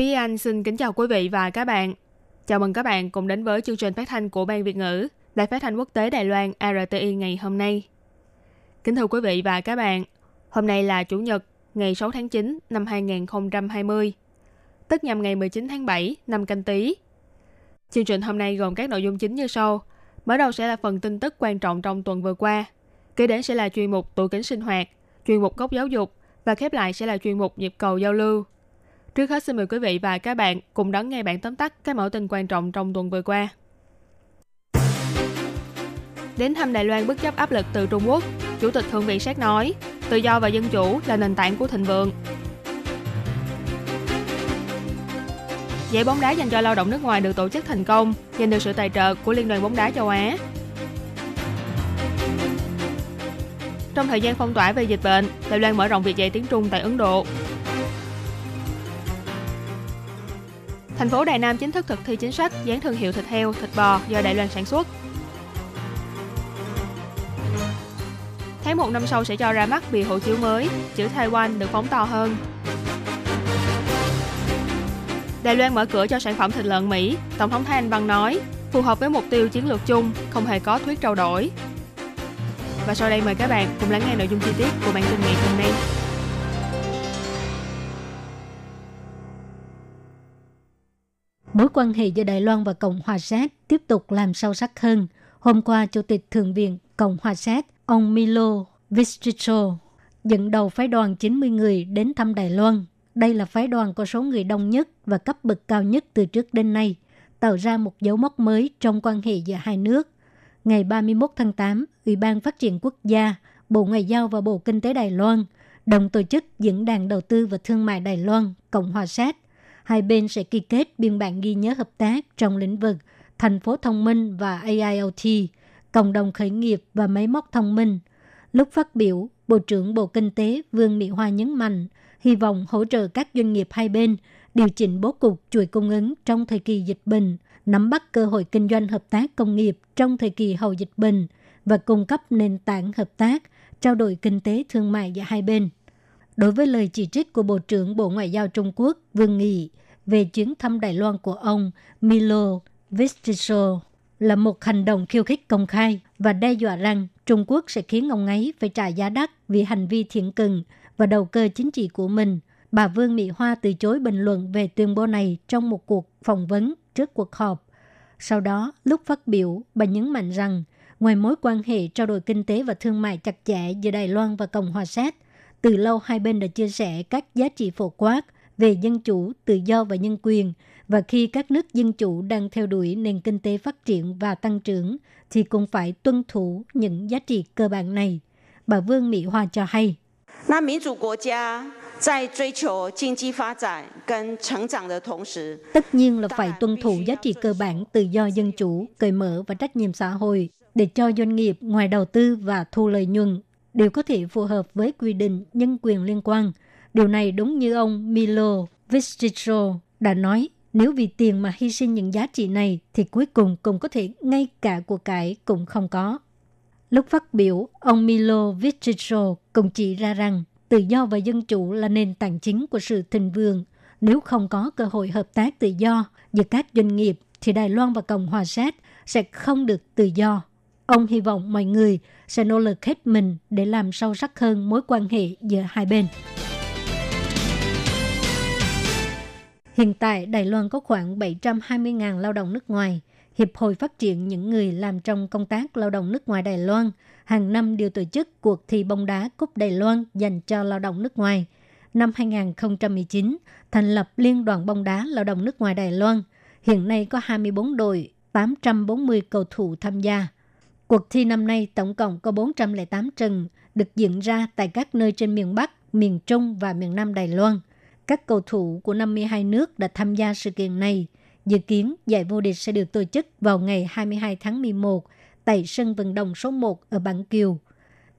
Thúy Anh xin kính chào quý vị và các bạn. Chào mừng các bạn cùng đến với chương trình phát thanh của Ban Việt ngữ, Đài phát thanh quốc tế Đài Loan RTI ngày hôm nay. Kính thưa quý vị và các bạn, hôm nay là Chủ nhật, ngày 6 tháng 9 năm 2020, tức nhằm ngày 19 tháng 7 năm canh tí. Chương trình hôm nay gồm các nội dung chính như sau. Mở đầu sẽ là phần tin tức quan trọng trong tuần vừa qua. Kế đến sẽ là chuyên mục tủ kính sinh hoạt, chuyên mục góc giáo dục và khép lại sẽ là chuyên mục nhịp cầu giao lưu. Trước hết xin mời quý vị và các bạn cùng đón nghe bản tóm tắt các mẫu tin quan trọng trong tuần vừa qua. Đến thăm Đài Loan bất chấp áp lực từ Trung Quốc, Chủ tịch Thượng viện Sát nói, tự do và dân chủ là nền tảng của thịnh vượng. Giải bóng đá dành cho lao động nước ngoài được tổ chức thành công, giành được sự tài trợ của Liên đoàn bóng đá châu Á. Trong thời gian phong tỏa về dịch bệnh, Đài Loan mở rộng việc dạy tiếng Trung tại Ấn Độ. Thành phố Đài Nam chính thức thực thi chính sách dán thương hiệu thịt heo, thịt bò do Đài Loan sản xuất. Tháng 1 năm sau sẽ cho ra mắt bìa hộ chiếu mới, chữ Taiwan được phóng to hơn. Đài Loan mở cửa cho sản phẩm thịt lợn Mỹ, Tổng thống Thái Anh Văn nói, phù hợp với mục tiêu chiến lược chung, không hề có thuyết trao đổi. Và sau đây mời các bạn cùng lắng nghe nội dung chi tiết của bản tin ngày hôm nay. Mối quan hệ giữa Đài Loan và Cộng hòa Séc tiếp tục làm sâu sắc hơn. Hôm qua, Chủ tịch Thượng viện Cộng hòa Séc, ông Milo Vistricho, dẫn đầu phái đoàn 90 người đến thăm Đài Loan. Đây là phái đoàn có số người đông nhất và cấp bậc cao nhất từ trước đến nay, tạo ra một dấu mốc mới trong quan hệ giữa hai nước. Ngày 31 tháng 8, Ủy ban Phát triển Quốc gia, Bộ Ngoại giao và Bộ Kinh tế Đài Loan đồng tổ chức Diễn đàn Đầu tư và Thương mại Đài Loan, Cộng hòa Séc hai bên sẽ ký kết biên bản ghi nhớ hợp tác trong lĩnh vực thành phố thông minh và AIoT, cộng đồng khởi nghiệp và máy móc thông minh. Lúc phát biểu, Bộ trưởng Bộ Kinh tế Vương Mỹ Hoa nhấn mạnh hy vọng hỗ trợ các doanh nghiệp hai bên điều chỉnh bố cục chuỗi cung ứng trong thời kỳ dịch bệnh, nắm bắt cơ hội kinh doanh hợp tác công nghiệp trong thời kỳ hậu dịch bệnh và cung cấp nền tảng hợp tác, trao đổi kinh tế thương mại giữa hai bên. Đối với lời chỉ trích của Bộ trưởng Bộ Ngoại giao Trung Quốc Vương Nghị về chuyến thăm Đài Loan của ông Milo Vistiso là một hành động khiêu khích công khai và đe dọa rằng Trung Quốc sẽ khiến ông ấy phải trả giá đắt vì hành vi thiện cừng và đầu cơ chính trị của mình. Bà Vương Mỹ Hoa từ chối bình luận về tuyên bố này trong một cuộc phỏng vấn trước cuộc họp. Sau đó, lúc phát biểu, bà nhấn mạnh rằng ngoài mối quan hệ trao đổi kinh tế và thương mại chặt chẽ giữa Đài Loan và Cộng hòa Séc, từ lâu hai bên đã chia sẻ các giá trị phổ quát về dân chủ, tự do và nhân quyền. Và khi các nước dân chủ đang theo đuổi nền kinh tế phát triển và tăng trưởng, thì cũng phải tuân thủ những giá trị cơ bản này. Bà Vương Mỹ Hoa cho hay. 那民主国家在追求经济发展跟成长的同时，tất nhiên là phải tuân thủ giá trị cơ bản tự do dân chủ, cởi mở và trách nhiệm xã hội để cho doanh nghiệp ngoài đầu tư và thu lợi nhuận đều có thể phù hợp với quy định nhân quyền liên quan. Điều này đúng như ông Milo Vistitro đã nói, nếu vì tiền mà hy sinh những giá trị này thì cuối cùng cũng có thể ngay cả của cải cũng không có. Lúc phát biểu, ông Milo Vistitro cũng chỉ ra rằng tự do và dân chủ là nền tảng chính của sự thịnh vượng. Nếu không có cơ hội hợp tác tự do giữa các doanh nghiệp thì Đài Loan và Cộng hòa Séc sẽ không được tự do. Ông hy vọng mọi người sẽ nỗ lực hết mình để làm sâu sắc hơn mối quan hệ giữa hai bên. Hiện tại, Đài Loan có khoảng 720.000 lao động nước ngoài. Hiệp hội phát triển những người làm trong công tác lao động nước ngoài Đài Loan hàng năm đều tổ chức cuộc thi bóng đá Cúp Đài Loan dành cho lao động nước ngoài. Năm 2019, thành lập Liên đoàn bóng đá lao động nước ngoài Đài Loan. Hiện nay có 24 đội, 840 cầu thủ tham gia. Cuộc thi năm nay tổng cộng có 408 trận, được diễn ra tại các nơi trên miền Bắc, miền Trung và miền Nam Đài Loan. Các cầu thủ của 52 nước đã tham gia sự kiện này. Dự kiến giải vô địch sẽ được tổ chức vào ngày 22 tháng 11 tại sân vận động số 1 ở Bản Kiều.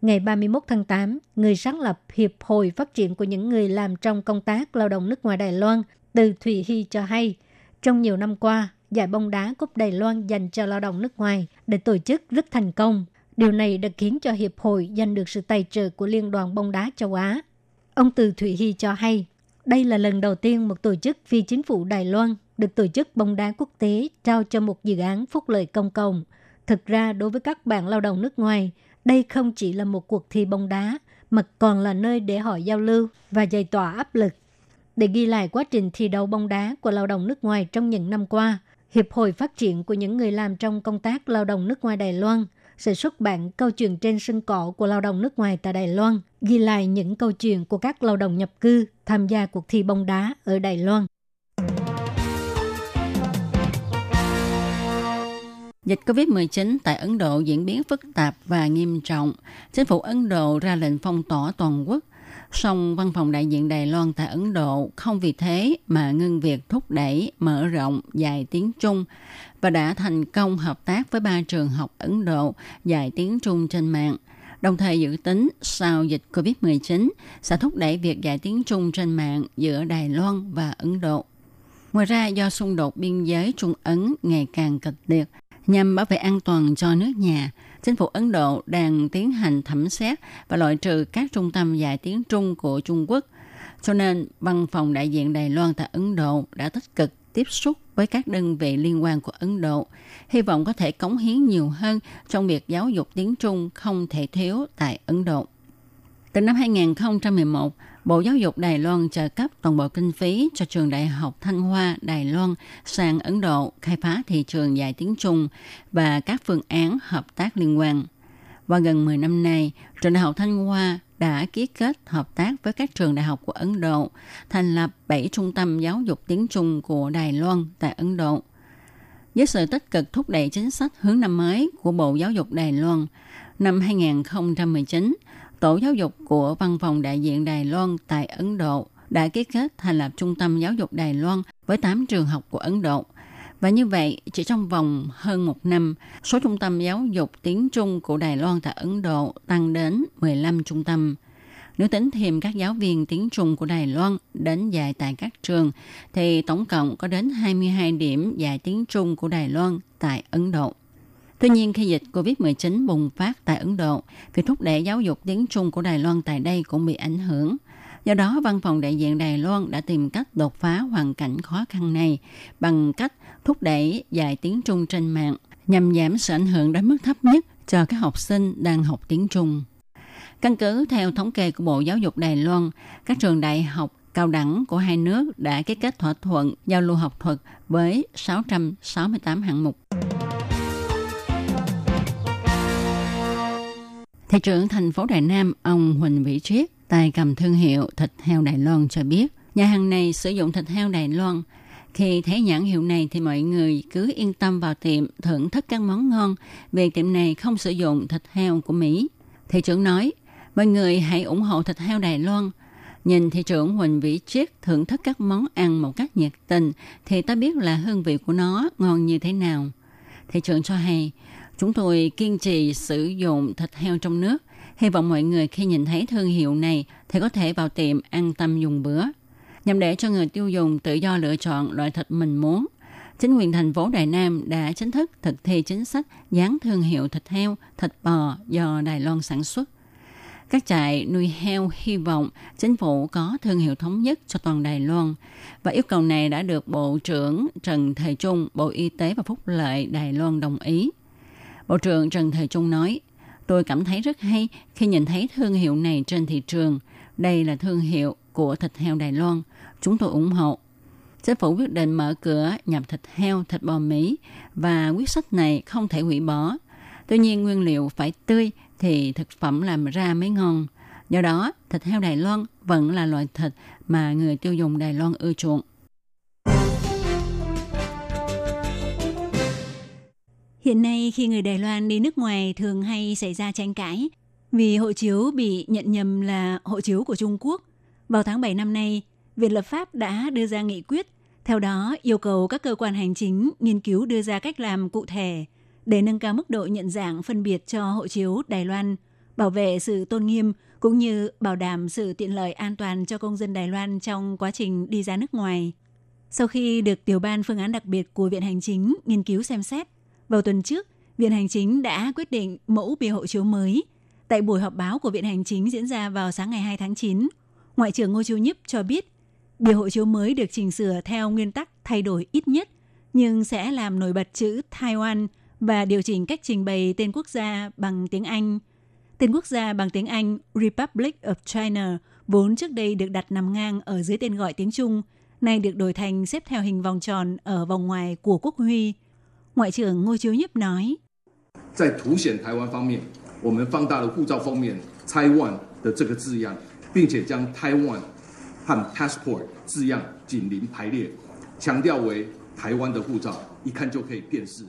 Ngày 31 tháng 8, người sáng lập Hiệp hội Phát triển của những người làm trong công tác lao động nước ngoài Đài Loan, Từ thụy Hy cho hay, trong nhiều năm qua, giải bóng đá Cúp Đài Loan dành cho lao động nước ngoài để tổ chức rất thành công. Điều này đã khiến cho Hiệp hội giành được sự tài trợ của Liên đoàn bóng đá châu Á. Ông Từ thụy Hy cho hay, đây là lần đầu tiên một tổ chức phi chính phủ Đài Loan được tổ chức bóng đá quốc tế trao cho một dự án phúc lợi công cộng. Thực ra, đối với các bạn lao động nước ngoài, đây không chỉ là một cuộc thi bóng đá, mà còn là nơi để họ giao lưu và giải tỏa áp lực. Để ghi lại quá trình thi đấu bóng đá của lao động nước ngoài trong những năm qua, Hiệp hội Phát triển của những người làm trong công tác lao động nước ngoài Đài Loan sẽ xuất bản câu chuyện trên sân cỏ của lao động nước ngoài tại Đài Loan, ghi lại những câu chuyện của các lao động nhập cư tham gia cuộc thi bóng đá ở Đài Loan. Dịch COVID-19 tại Ấn Độ diễn biến phức tạp và nghiêm trọng. Chính phủ Ấn Độ ra lệnh phong tỏa toàn quốc. Song văn phòng đại diện Đài Loan tại Ấn Độ không vì thế mà ngưng việc thúc đẩy, mở rộng dạy tiếng Trung và đã thành công hợp tác với ba trường học Ấn Độ dạy tiếng Trung trên mạng. Đồng thời dự tính sau dịch COVID-19 sẽ thúc đẩy việc dạy tiếng Trung trên mạng giữa Đài Loan và Ấn Độ. Ngoài ra, do xung đột biên giới Trung Ấn ngày càng kịch liệt, nhằm bảo vệ an toàn cho nước nhà, chính phủ Ấn Độ đang tiến hành thẩm xét và loại trừ các trung tâm dạy tiếng Trung của Trung Quốc. Cho nên, văn phòng đại diện Đài Loan tại Ấn Độ đã tích cực tiếp xúc với các đơn vị liên quan của Ấn Độ, hy vọng có thể cống hiến nhiều hơn trong việc giáo dục tiếng Trung không thể thiếu tại Ấn Độ. Từ năm 2011, Bộ Giáo dục Đài Loan trợ cấp toàn bộ kinh phí cho trường Đại học Thanh Hoa Đài Loan sang Ấn Độ khai phá thị trường dạy tiếng Trung và các phương án hợp tác liên quan. Qua gần 10 năm nay, trường Đại học Thanh Hoa đã ký kết hợp tác với các trường đại học của Ấn Độ, thành lập 7 trung tâm giáo dục tiếng Trung của Đài Loan tại Ấn Độ. Với sự tích cực thúc đẩy chính sách hướng năm mới của Bộ Giáo dục Đài Loan, năm 2019, Tổ giáo dục của Văn phòng đại diện Đài Loan tại Ấn Độ đã ký kết thành lập Trung tâm Giáo dục Đài Loan với 8 trường học của Ấn Độ. Và như vậy, chỉ trong vòng hơn một năm, số trung tâm giáo dục tiếng Trung của Đài Loan tại Ấn Độ tăng đến 15 trung tâm. Nếu tính thêm các giáo viên tiếng Trung của Đài Loan đến dạy tại các trường, thì tổng cộng có đến 22 điểm dạy tiếng Trung của Đài Loan tại Ấn Độ. Tuy nhiên, khi dịch COVID-19 bùng phát tại Ấn Độ, việc thúc đẩy giáo dục tiếng Trung của Đài Loan tại đây cũng bị ảnh hưởng. Do đó, văn phòng đại diện Đài Loan đã tìm cách đột phá hoàn cảnh khó khăn này bằng cách thúc đẩy dạy tiếng Trung trên mạng nhằm giảm sự ảnh hưởng đến mức thấp nhất cho các học sinh đang học tiếng Trung. Căn cứ theo thống kê của Bộ Giáo dục Đài Loan, các trường đại học cao đẳng của hai nước đã ký kết thỏa thuận giao lưu học thuật với 668 hạng mục. Thị trưởng thành phố Đài Nam, ông Huỳnh Vĩ Triết, tài cầm thương hiệu thịt heo Đài Loan cho biết, nhà hàng này sử dụng thịt heo Đài Loan. Khi thấy nhãn hiệu này thì mọi người cứ yên tâm vào tiệm thưởng thức các món ngon vì tiệm này không sử dụng thịt heo của Mỹ. Thị trưởng nói, mọi người hãy ủng hộ thịt heo Đài Loan. Nhìn thị trưởng Huỳnh Vĩ Triết thưởng thức các món ăn một cách nhiệt tình thì ta biết là hương vị của nó ngon như thế nào. Thị trưởng cho hay, Chúng tôi kiên trì sử dụng thịt heo trong nước. Hy vọng mọi người khi nhìn thấy thương hiệu này thì có thể vào tiệm an tâm dùng bữa. Nhằm để cho người tiêu dùng tự do lựa chọn loại thịt mình muốn. Chính quyền thành phố Đài Nam đã chính thức thực thi chính sách dán thương hiệu thịt heo, thịt bò do Đài Loan sản xuất. Các trại nuôi heo hy vọng chính phủ có thương hiệu thống nhất cho toàn Đài Loan và yêu cầu này đã được Bộ trưởng Trần Thời Trung, Bộ Y tế và Phúc lợi Đài Loan đồng ý. Bộ trưởng Trần Thời Trung nói, tôi cảm thấy rất hay khi nhìn thấy thương hiệu này trên thị trường. Đây là thương hiệu của thịt heo Đài Loan. Chúng tôi ủng hộ. Chính phủ quyết định mở cửa nhập thịt heo, thịt bò Mỹ và quyết sách này không thể hủy bỏ. Tuy nhiên nguyên liệu phải tươi thì thực phẩm làm ra mới ngon. Do đó, thịt heo Đài Loan vẫn là loại thịt mà người tiêu dùng Đài Loan ưa chuộng. Hiện nay khi người Đài Loan đi nước ngoài thường hay xảy ra tranh cãi vì hộ chiếu bị nhận nhầm là hộ chiếu của Trung Quốc. Vào tháng 7 năm nay, Viện lập pháp đã đưa ra nghị quyết, theo đó yêu cầu các cơ quan hành chính nghiên cứu đưa ra cách làm cụ thể để nâng cao mức độ nhận dạng phân biệt cho hộ chiếu Đài Loan, bảo vệ sự tôn nghiêm cũng như bảo đảm sự tiện lợi an toàn cho công dân Đài Loan trong quá trình đi ra nước ngoài. Sau khi được tiểu ban phương án đặc biệt của Viện Hành Chính nghiên cứu xem xét, vào tuần trước, Viện Hành Chính đã quyết định mẫu bìa hộ chiếu mới. Tại buổi họp báo của Viện Hành Chính diễn ra vào sáng ngày 2 tháng 9, Ngoại trưởng Ngô Chiêu Nhíp cho biết, bìa hộ chiếu mới được chỉnh sửa theo nguyên tắc thay đổi ít nhất, nhưng sẽ làm nổi bật chữ Taiwan và điều chỉnh cách trình bày tên quốc gia bằng tiếng Anh. Tên quốc gia bằng tiếng Anh Republic of China vốn trước đây được đặt nằm ngang ở dưới tên gọi tiếng Trung, nay được đổi thành xếp theo hình vòng tròn ở vòng ngoài của quốc huy. Ngoại trưởng Ngô Chiếu Nhíp nói. 在凸显台湾方面，我们放大了护照封面 “Taiwan” 的这个字样，并且将 “Taiwan” 和 “passport” 字样紧邻排列，强调为台湾的护照，一看就可以辨识。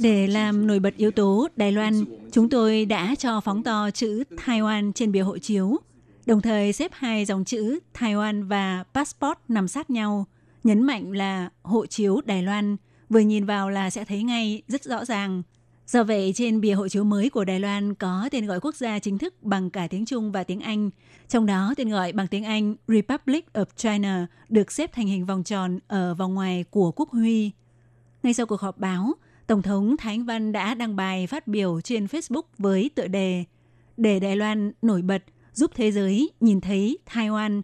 Để làm nổi bật yếu tố Đài Loan, chúng tôi đã cho phóng to chữ Taiwan trên bìa hộ chiếu, đồng thời xếp hai dòng chữ Taiwan và passport nằm sát nhau, nhấn mạnh là hộ chiếu Đài Loan, vừa nhìn vào là sẽ thấy ngay rất rõ ràng. Do vậy, trên bìa hộ chiếu mới của Đài Loan có tên gọi quốc gia chính thức bằng cả tiếng Trung và tiếng Anh. Trong đó, tên gọi bằng tiếng Anh Republic of China được xếp thành hình vòng tròn ở vòng ngoài của quốc huy. Ngay sau cuộc họp báo, Tổng thống Thái Anh Văn đã đăng bài phát biểu trên Facebook với tựa đề Để Đài Loan nổi bật, giúp thế giới nhìn thấy Taiwan.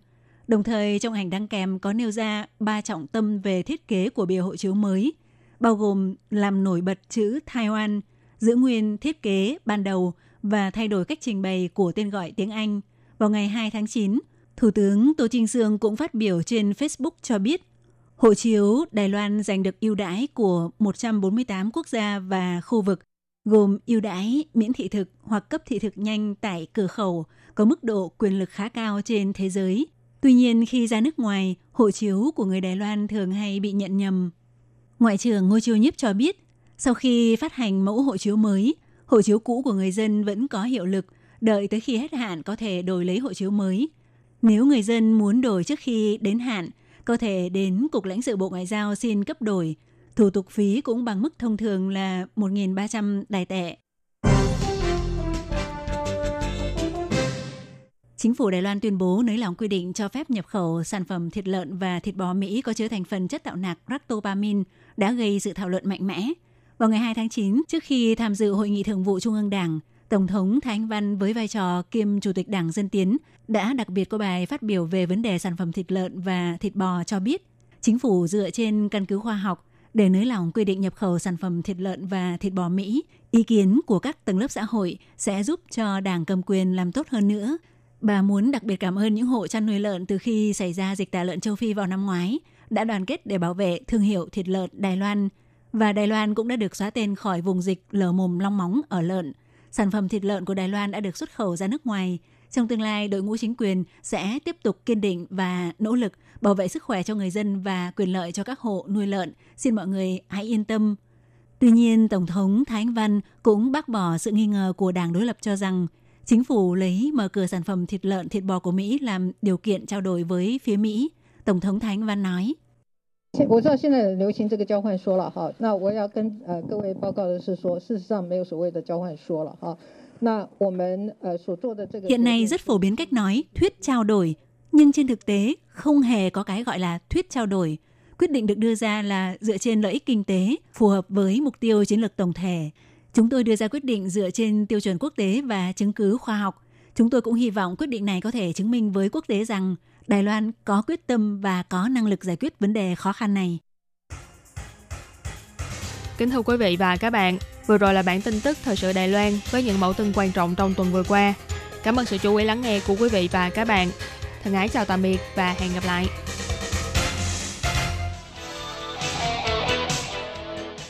Đồng thời trong ảnh đăng kèm có nêu ra ba trọng tâm về thiết kế của bìa hộ chiếu mới, bao gồm làm nổi bật chữ Taiwan, giữ nguyên thiết kế ban đầu và thay đổi cách trình bày của tên gọi tiếng Anh. Vào ngày 2 tháng 9, Thủ tướng Tô Trinh Sương cũng phát biểu trên Facebook cho biết Hộ chiếu Đài Loan giành được ưu đãi của 148 quốc gia và khu vực, gồm ưu đãi miễn thị thực hoặc cấp thị thực nhanh tại cửa khẩu, có mức độ quyền lực khá cao trên thế giới. Tuy nhiên, khi ra nước ngoài, hộ chiếu của người Đài Loan thường hay bị nhận nhầm. Ngoại trưởng Ngô Chiêu Nhiếp cho biết, sau khi phát hành mẫu hộ chiếu mới, hộ chiếu cũ của người dân vẫn có hiệu lực, đợi tới khi hết hạn có thể đổi lấy hộ chiếu mới. Nếu người dân muốn đổi trước khi đến hạn, có thể đến Cục lãnh sự Bộ Ngoại giao xin cấp đổi. Thủ tục phí cũng bằng mức thông thường là 1.300 đài tệ. Chính phủ Đài Loan tuyên bố nới lỏng quy định cho phép nhập khẩu sản phẩm thịt lợn và thịt bò Mỹ có chứa thành phần chất tạo nạc ractopamine đã gây sự thảo luận mạnh mẽ. Vào ngày 2 tháng 9, trước khi tham dự Hội nghị Thường vụ Trung ương Đảng, Tổng thống Thái Anh Văn với vai trò kiêm Chủ tịch Đảng Dân Tiến đã đặc biệt có bài phát biểu về vấn đề sản phẩm thịt lợn và thịt bò cho biết chính phủ dựa trên căn cứ khoa học để nới lỏng quy định nhập khẩu sản phẩm thịt lợn và thịt bò Mỹ. Ý kiến của các tầng lớp xã hội sẽ giúp cho đảng cầm quyền làm tốt hơn nữa. Bà muốn đặc biệt cảm ơn những hộ chăn nuôi lợn từ khi xảy ra dịch tả lợn châu Phi vào năm ngoái đã đoàn kết để bảo vệ thương hiệu thịt lợn Đài Loan. Và Đài Loan cũng đã được xóa tên khỏi vùng dịch lở mồm long móng ở lợn – sản phẩm thịt lợn của Đài Loan đã được xuất khẩu ra nước ngoài. Trong tương lai, đội ngũ chính quyền sẽ tiếp tục kiên định và nỗ lực bảo vệ sức khỏe cho người dân và quyền lợi cho các hộ nuôi lợn. Xin mọi người hãy yên tâm. Tuy nhiên, Tổng thống Thái Anh Văn cũng bác bỏ sự nghi ngờ của đảng đối lập cho rằng chính phủ lấy mở cửa sản phẩm thịt lợn, thịt bò của Mỹ làm điều kiện trao đổi với phía Mỹ. Tổng thống Thái Anh Văn nói, 我知道现在流行这个交换说了哈，那我要跟呃各位报告的是说，事实上没有所谓的交换说了哈。那我们呃所做的这个 Hiện nay rất phổ biến cách nói thuyết trao đổi, nhưng trên thực tế không hề có cái gọi là thuyết trao đổi. Quyết định được đưa ra là dựa trên lợi ích kinh tế, phù hợp với mục tiêu chiến lược tổng thể. Chúng tôi đưa ra quyết định dựa trên tiêu chuẩn quốc tế và chứng cứ khoa học. Chúng tôi cũng hy vọng quyết định này có thể chứng minh với quốc tế rằng Đài Loan có quyết tâm và có năng lực giải quyết vấn đề khó khăn này. Kính thưa quý vị và các bạn, vừa rồi là bản tin tức thời sự Đài Loan với những mẫu tin quan trọng trong tuần vừa qua. Cảm ơn sự chú ý lắng nghe của quý vị và các bạn. Thân ái chào tạm biệt và hẹn gặp lại.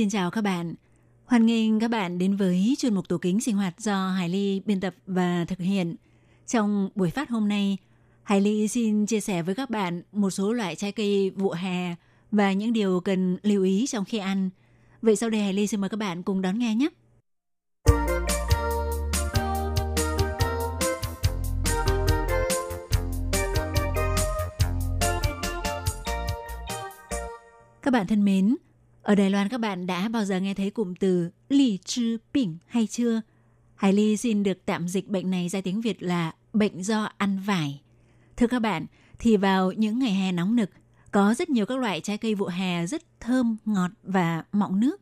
xin chào các bạn. Hoan nghênh các bạn đến với chuyên mục tủ kính sinh hoạt do Hải Ly biên tập và thực hiện. Trong buổi phát hôm nay, Hải Ly xin chia sẻ với các bạn một số loại trái cây vụ hè và những điều cần lưu ý trong khi ăn. Vậy sau đây Hải Ly xin mời các bạn cùng đón nghe nhé. Các bạn thân mến, ở Đài Loan các bạn đã bao giờ nghe thấy cụm từ lì chư bình hay chưa? Hải Ly xin được tạm dịch bệnh này ra tiếng Việt là bệnh do ăn vải. Thưa các bạn, thì vào những ngày hè nóng nực, có rất nhiều các loại trái cây vụ hè rất thơm, ngọt và mọng nước.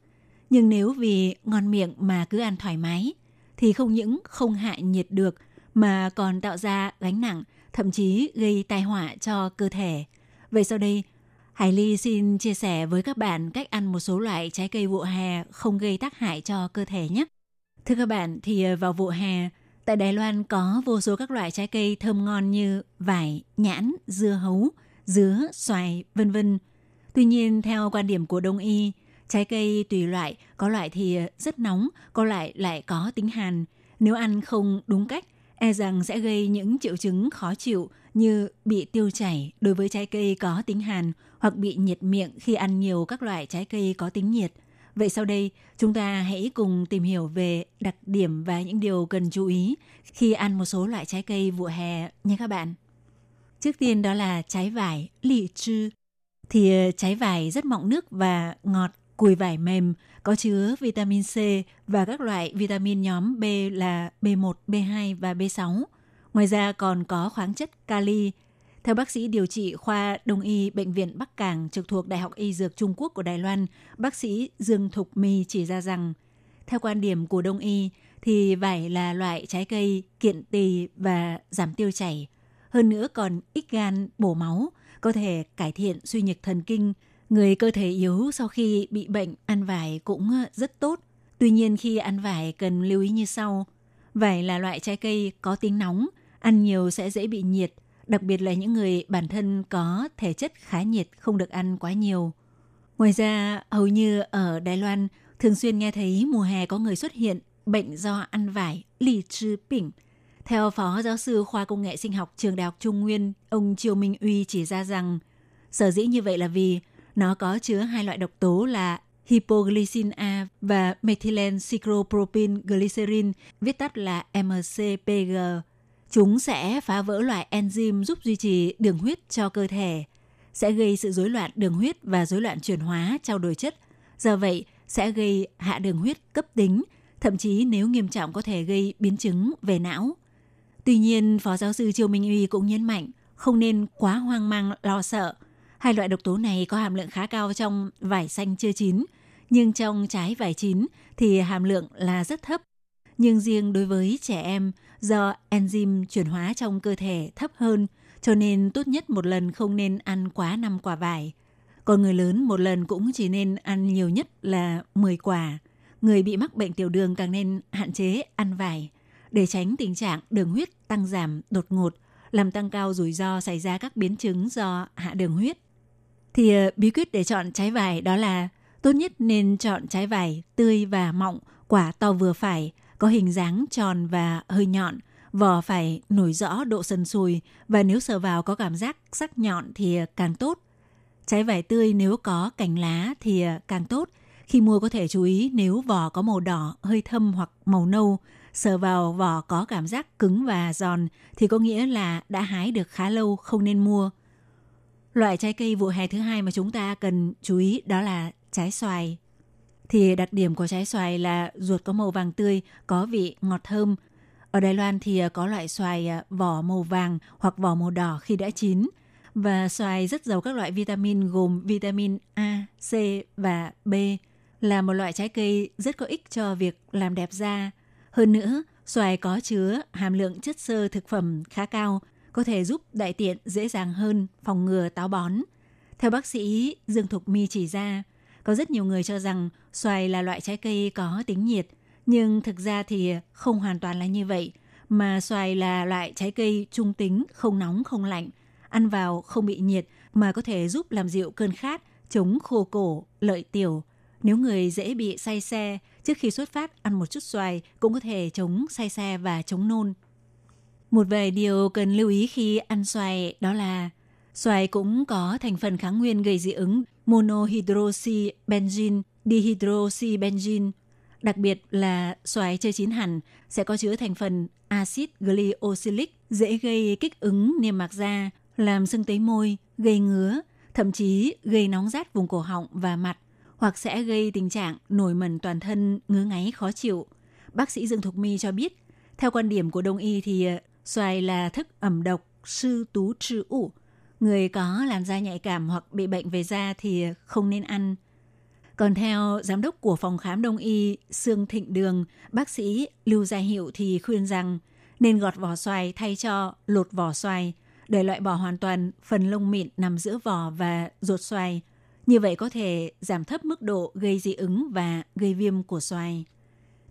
Nhưng nếu vì ngon miệng mà cứ ăn thoải mái, thì không những không hạ nhiệt được mà còn tạo ra gánh nặng, thậm chí gây tai họa cho cơ thể. Vậy sau đây, Hải Ly xin chia sẻ với các bạn cách ăn một số loại trái cây vụ hè không gây tác hại cho cơ thể nhé. Thưa các bạn, thì ờ, vào vụ hè, tại Đài Loan có vô số các loại trái cây thơm ngon như vải, nhãn, dưa hấu, dứa, xoài, vân vân. Tuy nhiên, theo quan điểm của Đông y, trái cây tùy loại, có loại thì ờ, rất nóng, có loại lại có tính hàn. Nếu ăn không đúng cách, e rằng sẽ gây những triệu chứng khó chịu như bị tiêu chảy đối với trái cây có tính hàn hoặc bị nhiệt miệng khi ăn nhiều các loại trái cây có tính nhiệt. Vậy sau đây, chúng ta hãy cùng tìm hiểu về đặc điểm và những điều cần chú ý khi ăn một số loại trái cây vụ hè nha các bạn. Trước tiên đó là trái vải, lị chư. Thì ờ, trái vải rất mọng nước và ngọt, cùi vải mềm, có chứa vitamin C và các loại vitamin nhóm B là B1, B2 và B6. Ngoài ra còn có khoáng chất kali. Theo bác sĩ điều trị khoa Đông y Bệnh viện Bắc Cảng trực thuộc Đại học Y Dược Trung Quốc của Đài Loan, bác sĩ Dương Thục My chỉ ra rằng, theo quan điểm của Đông y, thì vải là loại trái cây kiện tỳ và giảm tiêu chảy. Hơn nữa còn ít gan, bổ máu, có thể cải thiện suy nhược thần kinh. Người cơ thể yếu sau khi bị bệnh ăn vải cũng rất tốt. Tuy nhiên khi ăn vải cần lưu ý như sau. Vải là loại trái cây có tính nóng, ăn nhiều sẽ dễ bị nhiệt, đặc biệt là những người bản thân có thể chất khá nhiệt không được ăn quá nhiều. Ngoài ra, hầu như ở Đài Loan thường xuyên nghe thấy mùa hè có người xuất hiện bệnh do ăn vải, lì trư bỉnh. Theo Phó Giáo sư Khoa Công nghệ Sinh học Trường Đại học Trung Nguyên, ông Triều Minh Uy chỉ ra rằng sở dĩ như vậy là vì nó có chứa hai loại độc tố là hypoglycin A và methylene cyclopropyl glycerin, viết tắt là MCPG. Chúng sẽ phá vỡ loại enzyme giúp duy trì đường huyết cho cơ thể, sẽ gây sự rối loạn đường huyết và rối loạn chuyển hóa trao đổi chất. Do vậy, sẽ gây hạ đường huyết cấp tính, thậm chí nếu nghiêm trọng có thể gây biến chứng về não. Tuy nhiên, Phó giáo sư Triều Minh Uy cũng nhấn mạnh không nên quá hoang mang lo sợ. Hai loại độc tố này có hàm lượng khá cao trong vải xanh chưa chín, nhưng trong trái vải chín thì hàm lượng là rất thấp. Nhưng riêng đối với trẻ em, do enzyme chuyển hóa trong cơ thể thấp hơn, cho nên tốt nhất một lần không nên ăn quá 5 quả vải. Còn người lớn một lần cũng chỉ nên ăn nhiều nhất là 10 quả. Người bị mắc bệnh tiểu đường càng nên hạn chế ăn vải để tránh tình trạng đường huyết tăng giảm đột ngột, làm tăng cao rủi ro xảy ra các biến chứng do hạ đường huyết. Thì ờ, bí quyết để chọn trái vải đó là tốt nhất nên chọn trái vải tươi và mọng, quả to vừa phải, có hình dáng tròn và hơi nhọn, vỏ phải nổi rõ độ sần sùi và nếu sờ vào có cảm giác sắc nhọn thì càng tốt. Trái vải tươi nếu có cành lá thì càng tốt. Khi mua có thể chú ý nếu vỏ có màu đỏ, hơi thâm hoặc màu nâu, sờ vào vỏ có cảm giác cứng và giòn thì có nghĩa là đã hái được khá lâu không nên mua. Loại trái cây vụ hè thứ hai mà chúng ta cần chú ý đó là trái xoài. Thì đặc điểm của trái xoài là ruột có màu vàng tươi, có vị ngọt thơm. Ở Đài Loan thì à, có loại xoài à, vỏ màu vàng hoặc vỏ màu đỏ khi đã chín. Và xoài rất giàu các loại vitamin gồm vitamin A, C và B là một loại trái cây rất có ích cho việc làm đẹp da. Hơn nữa, xoài có chứa hàm lượng chất xơ thực phẩm khá cao, có thể giúp đại tiện dễ dàng hơn phòng ngừa táo bón. Theo bác sĩ Dương Thục My chỉ ra, có rất nhiều người cho rằng xoài là loại trái cây có tính nhiệt, nhưng thực ra thì không hoàn toàn là như vậy, mà xoài là loại trái cây trung tính, không nóng không lạnh, ăn vào không bị nhiệt mà có thể giúp làm dịu cơn khát, chống khô cổ, lợi tiểu. Nếu người dễ bị say xe, trước khi xuất phát ăn một chút xoài cũng có thể chống say xe và chống nôn. Một vài điều cần lưu ý khi ăn xoài đó là xoài cũng có thành phần kháng nguyên gây dị ứng monohydroxy benzene, dihydroxy benzene. Đặc biệt là xoài chơi chín hẳn sẽ có chứa thành phần axit glycolic dễ gây kích ứng niêm mạc da, làm sưng tấy môi, gây ngứa, thậm chí gây nóng rát vùng cổ họng và mặt, hoặc sẽ gây tình trạng nổi mẩn toàn thân, ngứa ngáy khó chịu. Bác sĩ Dương Thục My cho biết, theo quan điểm của Đông y thì ờ, xoài là thức ẩm độc, sư tú trừ ủ. Người có làn da nhạy cảm hoặc bị bệnh về da thì không nên ăn. Còn theo giám đốc của phòng khám đông y Sương Thịnh Đường, bác sĩ Lưu Gia Hiệu thì khuyên rằng nên gọt vỏ xoài thay cho lột vỏ xoài – để loại bỏ hoàn toàn phần lông mịn nằm giữa vỏ và ruột xoài. Như vậy có thể giảm thấp mức độ gây dị ứng và gây viêm của xoài.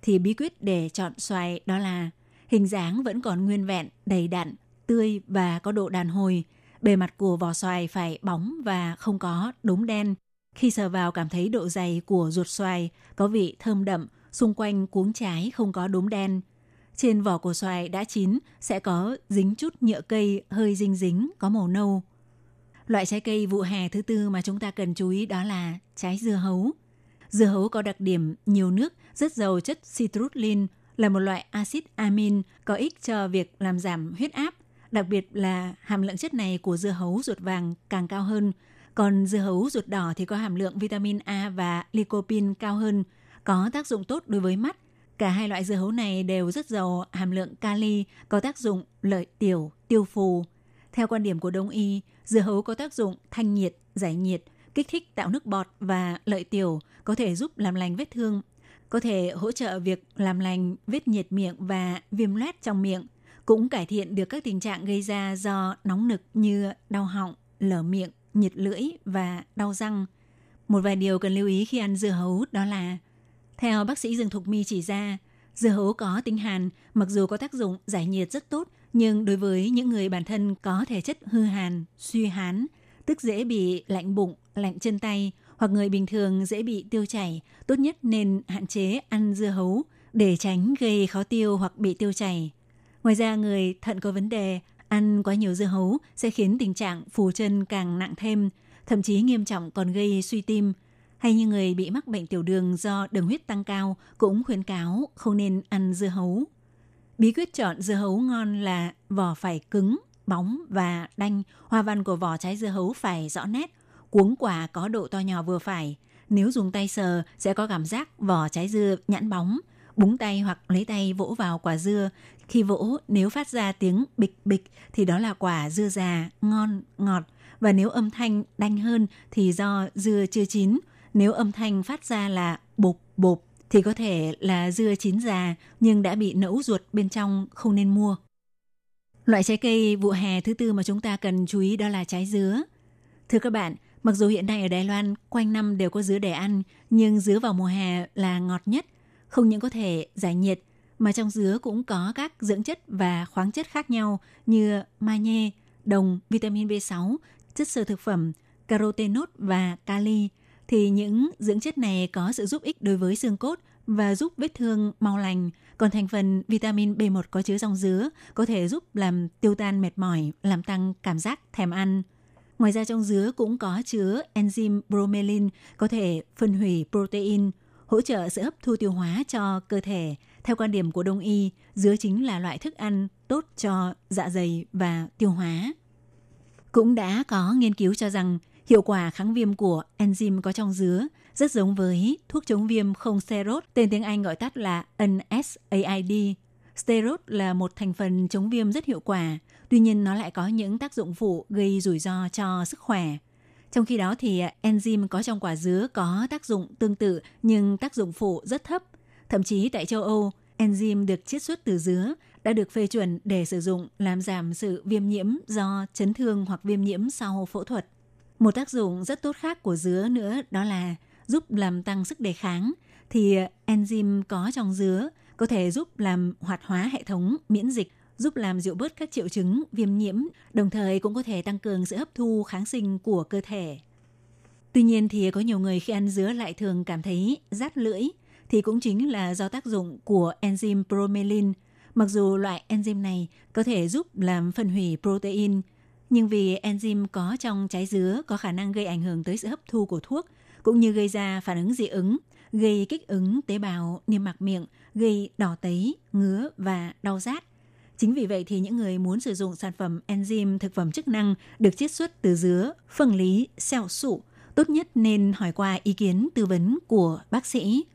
Thì bí quyết để chọn xoài đó là hình dáng vẫn còn nguyên vẹn, đầy đặn, tươi và có độ đàn hồi. Bề mặt của vỏ xoài phải bóng và không có đốm đen. Khi sờ vào cảm thấy độ dày của ruột xoài có vị thơm đậm, xung quanh cuống trái không có đốm đen – trên vỏ của xoài đã chín sẽ có dính chút nhựa cây hơi dinh dính, có màu nâu. Loại trái cây vụ hè thứ tư mà chúng ta cần chú ý đó là trái dưa hấu. Dưa hấu có đặc điểm nhiều nước, rất giàu chất citrulline, là một loại axit amin có ích cho việc làm giảm huyết áp. Đặc biệt là hàm lượng chất này của dưa hấu ruột vàng càng cao hơn. Còn dưa hấu ruột đỏ thì có hàm lượng vitamin A và lycopene cao hơn, có tác dụng tốt đối với mắt, Cả hai loại dưa hấu này đều rất giàu hàm lượng kali, có tác dụng lợi tiểu, tiêu phù. Theo quan điểm của Đông y, dưa hấu có tác dụng thanh nhiệt, giải nhiệt, kích thích tạo nước bọt và lợi tiểu, có thể giúp làm lành vết thương, có thể hỗ trợ việc làm lành vết nhiệt miệng và viêm loét trong miệng, cũng cải thiện được các tình trạng gây ra do nóng nực như đau họng, lở miệng, nhiệt lưỡi và đau răng. Một vài điều cần lưu ý khi ăn dưa hấu đó là theo bác sĩ Dương Thục My chỉ ra, dưa hấu có tính hàn, mặc dù có tác dụng giải nhiệt rất tốt, nhưng đối với những người bản thân có thể chất hư hàn, suy hán, tức dễ bị lạnh bụng, lạnh chân tay, hoặc người bình thường dễ bị tiêu chảy, tốt nhất nên hạn chế ăn dưa hấu để tránh gây khó tiêu hoặc bị tiêu chảy. Ngoài ra, người thận có vấn đề, ăn quá nhiều dưa hấu sẽ khiến tình trạng phù chân càng nặng thêm, thậm chí nghiêm trọng còn gây suy tim, hay như người bị mắc bệnh tiểu đường do đường huyết tăng cao cũng khuyến cáo không nên ăn dưa hấu. Bí quyết chọn dưa hấu ngon là vỏ phải cứng, bóng và đanh. Hoa văn của vỏ trái dưa hấu phải rõ nét, cuống quả có độ to nhỏ vừa phải. Nếu dùng tay sờ sẽ có cảm giác vỏ trái dưa nhẵn bóng. Búng tay hoặc lấy tay vỗ vào quả dưa. Khi vỗ, nếu phát ra tiếng bịch bịch thì đó là quả dưa già, ngon, ngọt. Và nếu âm thanh đanh hơn thì do dưa chưa chín nếu âm thanh phát ra là bột bột thì có thể là dưa chín già nhưng đã bị nẫu ruột bên trong không nên mua. Loại trái cây vụ hè thứ tư mà chúng ta cần chú ý đó là trái dứa. Thưa các bạn, mặc dù hiện nay ở Đài Loan quanh năm đều có dứa để ăn, nhưng dứa vào mùa hè là ngọt nhất, không những có thể giải nhiệt mà trong dứa cũng có các dưỡng chất và khoáng chất khác nhau như magie, đồng, vitamin B6, chất sơ thực phẩm, carotenoid và kali – thì những dưỡng chất này có sự giúp ích đối với xương cốt và giúp vết thương mau lành. Còn thành phần vitamin B1 có chứa trong dứa có thể giúp làm tiêu tan mệt mỏi, làm tăng cảm giác thèm ăn. Ngoài ra trong dứa cũng có chứa enzyme bromelain có thể phân hủy protein, hỗ trợ sự hấp thu tiêu hóa cho cơ thể. Theo quan điểm của Đông y, dứa chính là loại thức ăn tốt cho dạ dày và tiêu hóa. Cũng đã có nghiên cứu cho rằng hiệu quả kháng viêm của enzyme có trong dứa rất giống với thuốc chống viêm không steroid, tên tiếng Anh gọi tắt là NSAID. Steroid là một thành phần chống viêm rất hiệu quả, tuy nhiên nó lại có những tác dụng phụ gây rủi ro cho sức khỏe. Trong khi đó thì à, enzyme có trong quả dứa có tác dụng tương tự nhưng tác dụng phụ rất thấp. Thậm chí tại châu Âu, enzyme được chiết xuất từ dứa đã được phê chuẩn để sử dụng làm giảm sự viêm nhiễm do chấn thương hoặc viêm nhiễm sau phẫu thuật. Một tác dụng rất tốt khác của dứa nữa đó là giúp làm tăng sức đề kháng thì à, enzyme có trong dứa có thể giúp làm hoạt hóa hệ thống miễn dịch, giúp làm dịu bớt các triệu chứng viêm nhiễm, đồng thời cũng có thể tăng cường sự hấp thu kháng sinh của cơ thể. Tuy nhiên thì có nhiều người khi ăn dứa lại thường cảm thấy rát lưỡi, thì cũng chính là do tác dụng của enzyme bromelain. Mặc dù loại enzyme này có thể giúp làm phân hủy protein, nhưng vì enzyme có trong trái dứa có khả năng gây ảnh hưởng tới sự hấp thu của thuốc, cũng như gây ra phản ứng dị ứng, gây kích ứng tế bào niêm mạc miệng, gây đỏ tấy, ngứa và đau rát. Chính vì vậy thì những người muốn sử dụng sản phẩm enzyme thực phẩm chức năng được chiết xuất từ dứa, phân lý, xeo sụ, tốt nhất nên hỏi qua ý kiến tư vấn của bác sĩ.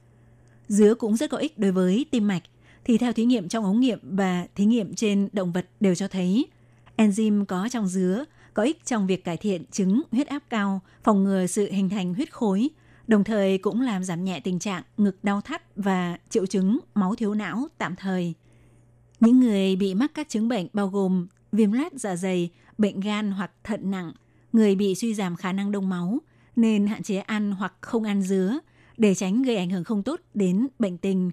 Dứa cũng rất có ích đối với tim mạch, thì theo thí nghiệm trong ống nghiệm và thí nghiệm trên động vật đều cho thấy enzyme có trong dứa có ích trong việc cải thiện chứng huyết áp cao, phòng ngừa sự hình thành huyết khối, đồng thời cũng làm giảm nhẹ tình trạng ngực đau thắt và triệu chứng máu thiếu não tạm thời. Những người bị mắc các chứng bệnh bao gồm viêm loét dạ dày, bệnh gan hoặc thận nặng, người bị suy giảm khả năng đông máu nên hạn chế ăn hoặc không ăn dứa để tránh gây ảnh hưởng không tốt đến bệnh tình.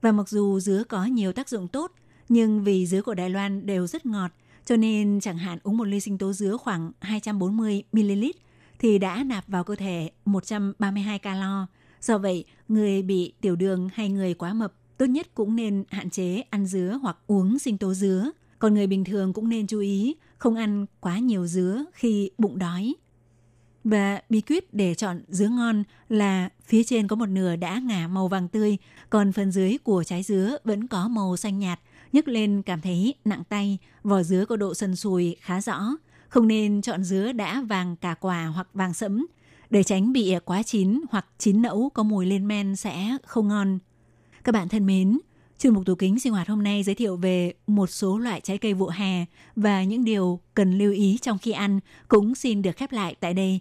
Và mặc dù dứa có nhiều tác dụng tốt, nhưng vì dứa của Đài Loan đều rất ngọt, cho nên chẳng hạn uống một ly sinh tố dứa khoảng 240 ml thì đã nạp vào cơ thể 132 calo. Do vậy, người bị tiểu đường hay người quá mập tốt nhất cũng nên hạn chế ăn dứa hoặc uống sinh tố dứa. Còn người bình thường cũng nên chú ý không ăn quá nhiều dứa khi bụng đói. Và bí quyết để chọn dứa ngon là phía trên có một nửa đã ngả màu vàng tươi, còn phần dưới của trái dứa vẫn có màu xanh nhạt, nhấc lên cảm thấy nặng tay, vỏ dứa có độ sần sùi khá rõ. Không nên chọn dứa đã vàng cả quả hoặc vàng sẫm, để tránh bị quá chín hoặc chín nẫu có mùi lên men sẽ không ngon. Các bạn thân mến, chuyên mục tủ kính sinh hoạt hôm nay giới thiệu về một số loại trái cây vụ hè và những điều cần lưu ý trong khi ăn cũng xin được khép lại tại đây.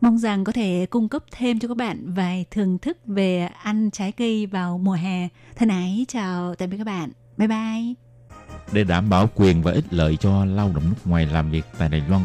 Mong rằng có thể cung cấp thêm cho các bạn vài thưởng thức về ăn trái cây vào mùa hè. Thân ái chào tạm biệt các bạn. Bye bye. Để đảm bảo quyền và ích lợi cho lao động nước ngoài làm việc tại Đài Loan,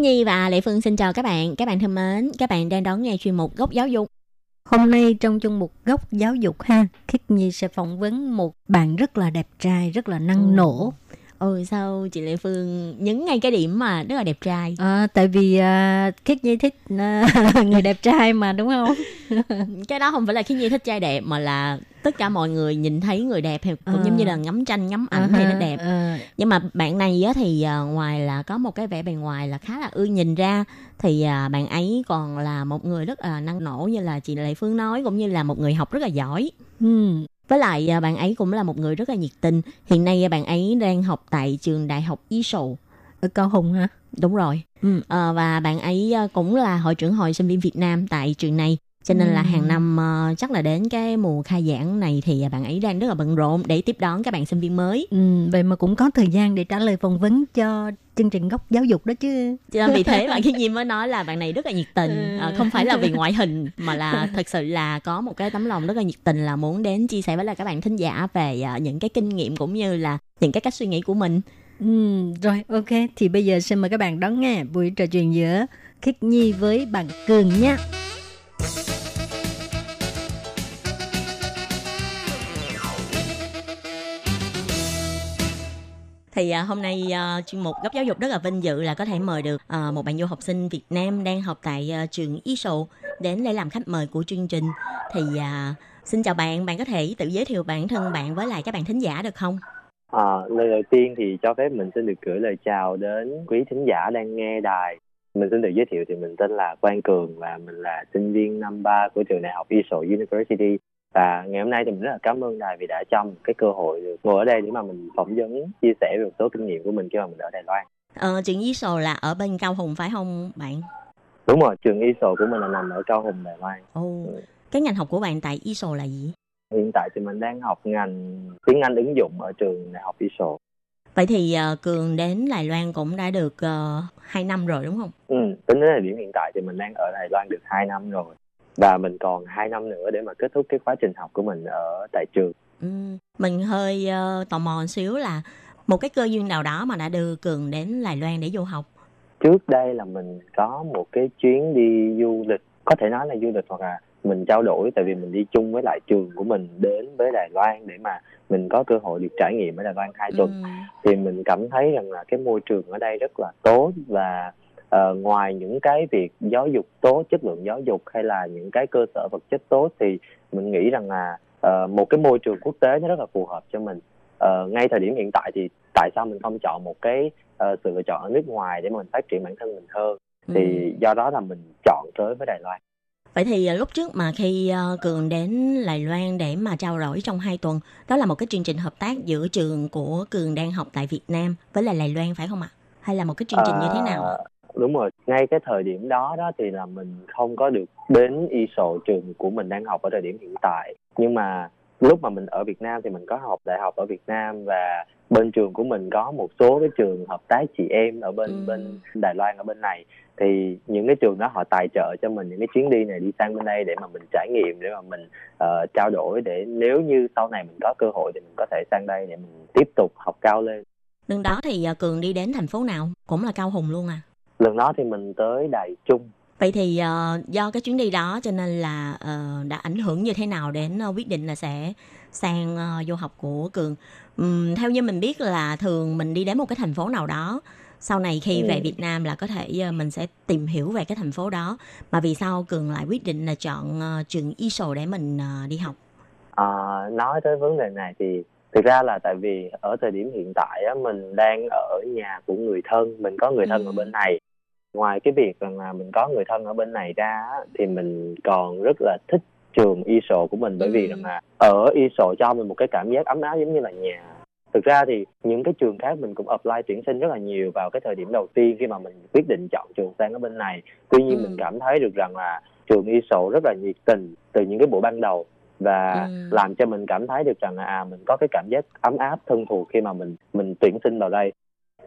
Nhi và Lệ Phương xin chào các bạn. Các bạn thân mến, các bạn đang đón nghe chuyên mục Góc Giáo dục. Hôm nay trong chung mục góc giáo dục ha, Khiết Nhi sẽ phỏng vấn một bạn rất là đẹp trai, rất là năng nổ. Ừ sao chị Lệ Phương nhấn ngay cái điểm mà rất là đẹp trai. À, tại vì à, Khiết Nhi thích à, người đẹp trai mà đúng không? cái đó không phải là khi Nhi thích trai đẹp mà là tất cả mọi người nhìn thấy người đẹp thì cũng À. giống như là ngắm tranh ngắm ảnh thì nó đẹp. À, Nhưng mà bạn này á, thì à, ngoài là có một cái vẻ bề ngoài là khá là ưa nhìn ra thì à, bạn ấy còn là một người rất là năng nổ như là chị Lệ Phương nói cũng như là một người học rất là giỏi. ừ. Với lại à, bạn ấy cũng là một người rất là nhiệt tình. Hiện nay à, bạn ấy đang học tại trường Đại học Y Sầu. Ở Cao Hùng hả? Đúng rồi. Ừ. Ờ, và bạn ấy à, cũng là hội trưởng hội sinh viên Việt Nam tại trường này. Cho nên là Ừ. hàng năm à, chắc là đến cái mùa khai giảng này thì à, bạn ấy đang rất là bận rộn để tiếp đón các bạn sinh viên mới. Ừ, vậy mà cũng có thời gian để trả lời phỏng vấn cho chương trình góc giáo dục đó chứ. Cho nên vì thế mà khi Nhi mới nói là bạn này rất là nhiệt tình. Ờ, không phải là vì ngoại hình mà là thật sự là có một cái tấm lòng rất là nhiệt tình là muốn đến chia sẻ với lại các bạn thính giả về à, những cái kinh nghiệm cũng như là những cái cách suy nghĩ của mình. Ừ, rồi ok, thì bây giờ xin mời các bạn đón nghe buổi trò chuyện giữa Khiết Nhi với bạn Cường nha. Thì à, hôm nay à, chuyên mục góc giáo dục rất là vinh dự là có thể mời được à, một bạn du học sinh Việt Nam đang học tại à, trường Y Sầu đến để làm khách mời của chương trình. Thì à, xin chào bạn, bạn có thể tự giới thiệu bản thân bạn với lại các bạn thính giả được không? À, lời đầu tiên thì cho phép mình xin được gửi lời chào đến quý thính giả đang nghe đài. Mình xin được giới thiệu thì mình tên là Quang Cường và mình là sinh viên năm 3 của trường đại học Israel University. Và ngày hôm nay thì mình rất là cảm ơn đài vì đã cho mình cái cơ hội được ngồi ở đây để mà mình phỏng vấn, chia sẻ về một số kinh nghiệm của mình khi mà mình ở Đài Loan. Ờ, trường Sầu là ở bên Cao Hùng phải không bạn? Đúng rồi, trường Israel của mình là nằm ở Cao Hùng, Đài Loan. Ồ, cái ngành học của bạn tại Y Sầu là gì? Hiện tại thì mình đang học ngành tiếng Anh ứng dụng ở trường đại học Israel. Vậy thì à, Cường đến Đài Loan cũng đã được uh, 2 năm rồi đúng không? Ừ, tính đến thời điểm hiện tại thì mình đang ở Đài Loan được 2 năm rồi và mình còn 2 năm nữa để mà kết thúc cái quá trình học của mình ở tại trường. Ừ. Mình hơi ờ, tò mò một xíu là một cái cơ duyên nào đó mà đã đưa Cường đến Đài Loan để du học. Trước đây là mình có một cái chuyến đi du lịch, có thể nói là du lịch hoặc là mình trao đổi tại vì mình đi chung với lại trường của mình đến với Đài Loan để mà mình có cơ hội được trải nghiệm ở Đài Loan hai tuần Ừ. thì mình cảm thấy rằng là cái môi trường ở đây rất là tốt và ờ, ngoài những cái việc giáo dục tốt chất lượng giáo dục hay là những cái cơ sở vật chất tốt thì mình nghĩ rằng là ờ, một cái môi trường quốc tế nó rất là phù hợp cho mình Ờ, ngay thời điểm hiện tại thì tại sao mình không chọn một cái ờ, sự lựa chọn ở nước ngoài để mà mình phát triển bản thân mình hơn thì do đó là mình chọn tới với Đài Loan Vậy thì lúc trước mà khi Cường đến Đài Loan để mà trao đổi trong 2 tuần, đó là một cái chương trình hợp tác giữa trường của Cường đang học tại Việt Nam với lại Đài Loan phải không ạ? Hay là một cái chương trình như thế nào? ạ? Đúng rồi ngay cái thời điểm đó đó thì là mình không có được đến ISO trường của mình đang học ở thời điểm hiện tại nhưng mà lúc mà mình ở Việt Nam thì mình có học đại học ở Việt Nam và bên trường của mình có một số cái trường hợp tác chị em ở bên bên Đài Loan ở bên này thì những cái trường đó họ tài trợ cho mình những cái chuyến đi này đi sang bên đây để mà mình trải nghiệm để mà mình ờ, trao đổi để nếu như sau này mình có cơ hội thì mình có thể sang đây để mình tiếp tục học cao lên Lần đó thì ờ, Cường đi đến thành phố nào? Cũng là Cao Hùng luôn à? Lần đó thì mình tới Đài Trung. Vậy thì ờ, do cái chuyến đi đó cho nên là ờ, đã ảnh hưởng như thế nào đến ờ, quyết định là sẽ sang ờ, du học của cường? Ừm, theo như mình biết là thường mình đi đến một cái thành phố nào đó sau này khi Ừ. về Việt Nam là có thể mình sẽ tìm hiểu về cái thành phố đó. Mà vì sao cường lại quyết định là chọn ờ, trường ISO để mình ờ, đi học? Ờ, nói tới vấn đề này thì thực ra là tại vì ở thời điểm hiện tại á, mình đang ở nhà của người thân mình có người thân ở bên này ngoài cái việc rằng là mình có người thân ở bên này ra thì mình còn rất là thích trường ISO của mình. Bởi vì rằng là ở ISO cho mình một cái cảm giác ấm áp giống như là nhà. Thực ra thì những cái trường khác mình cũng apply tuyển sinh rất là nhiều vào cái thời điểm đầu tiên khi mà mình quyết định chọn trường sang ở bên này. Tuy nhiên mình cảm thấy được rằng là trường ISO rất là nhiệt tình từ những cái buổi ban đầu và Ừ. làm cho mình cảm thấy được rằng là à mình có cái cảm giác ấm áp thân thuộc khi mà mình mình tuyển sinh vào đây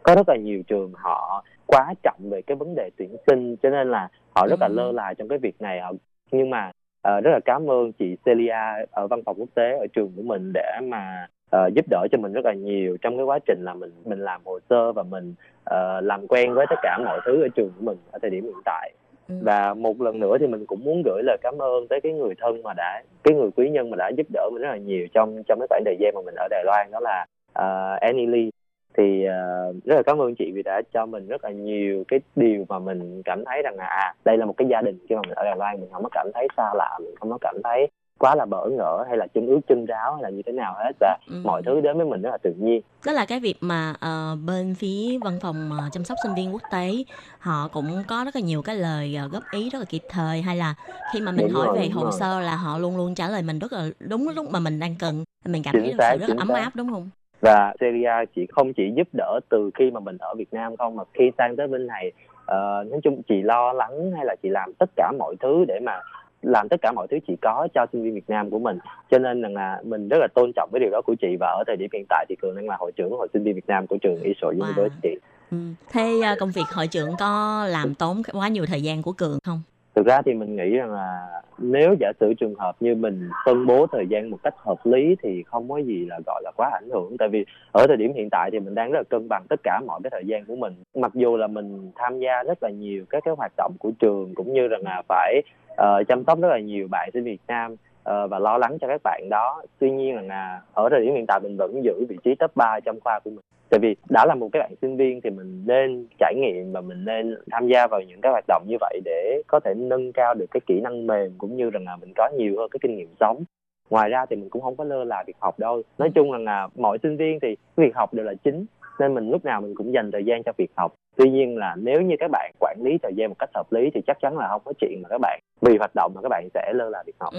có rất là nhiều trường họ quá trọng về cái vấn đề tuyển sinh cho nên là họ rất là lơ là trong cái việc này. Họ nhưng mà ờ, rất là cảm ơn chị Celia ở văn phòng quốc tế ở trường của mình để mà ờ, giúp đỡ cho mình rất là nhiều trong cái quá trình là mình mình làm hồ sơ và mình ờ, làm quen với tất cả mọi thứ ở trường của mình ở thời điểm hiện tại. Và một lần nữa thì mình cũng muốn gửi lời cảm ơn tới cái người thân mà đã cái người quý nhân mà đã giúp đỡ mình rất là nhiều trong trong cái khoảng thời gian mà mình ở Đài Loan đó là uh, Annie Lee thì ờ, rất là cảm ơn chị vì đã cho mình rất là nhiều cái điều mà mình cảm thấy rằng là à đây là một cái gia đình khi mà mình ở Đài Loan mình không có cảm thấy xa lạ mình không có cảm thấy quá là bỡ ngỡ hay là chân ướt chân ráo hay là như thế nào hết và mọi thứ đến với mình rất là tự nhiên đó là cái việc mà ờ, bên phía văn phòng ờ, chăm sóc sinh viên quốc tế họ cũng có rất là nhiều cái lời ờ, góp ý rất là kịp thời hay là khi mà mình Đúng hỏi rồi, về hồ rồi. sơ là họ luôn luôn trả lời mình rất là đúng lúc mà mình đang cần mình cảm Chính thấy xác, sự rất là ấm xác. áp đúng không và Celia chỉ không chỉ giúp đỡ từ khi mà mình ở Việt Nam không mà khi sang tới bên này ờ, nói chung chị lo lắng hay là chị làm tất cả mọi thứ để mà làm tất cả mọi thứ chị có cho sinh viên Việt Nam của mình. Cho nên rằng là mình rất là tôn trọng cái điều đó của chị và ở thời điểm hiện tại thì cường đang là hội trưởng hội sinh viên Việt Nam của trường ISO University ừ. thế ờ, công việc hội trưởng có làm tốn quá nhiều thời gian của cường không thực ra thì mình nghĩ rằng là nếu giả sử trường hợp như mình phân bố thời gian một cách hợp lý thì không có gì là gọi là quá ảnh hưởng. Tại vì ở thời điểm hiện tại thì mình đang rất là cân bằng tất cả mọi cái thời gian của mình. Mặc dù là mình tham gia rất là nhiều các cái hoạt động của trường cũng như rằng là phải uh, chăm sóc rất là nhiều bạn sinh Việt Nam uh, và lo lắng cho các bạn đó. Tuy nhiên là, là ở thời điểm hiện tại mình vẫn giữ vị trí top 3 trong khoa của mình tại vì đã là một cái bạn sinh viên thì mình nên trải nghiệm và mình nên tham gia vào những cái hoạt động như vậy để có thể nâng cao được cái kỹ năng mềm cũng như rằng là mình có nhiều hơn cái kinh nghiệm sống. Ngoài ra thì mình cũng không có lơ là việc học đâu. Nói chung là, là mọi sinh viên thì việc học đều là chính nên mình lúc nào mình cũng dành thời gian cho việc học. Tuy nhiên là nếu như các bạn quản lý thời gian một cách hợp lý thì chắc chắn là không có chuyện mà các bạn vì hoạt động mà các bạn sẽ lơ là việc học. Ừ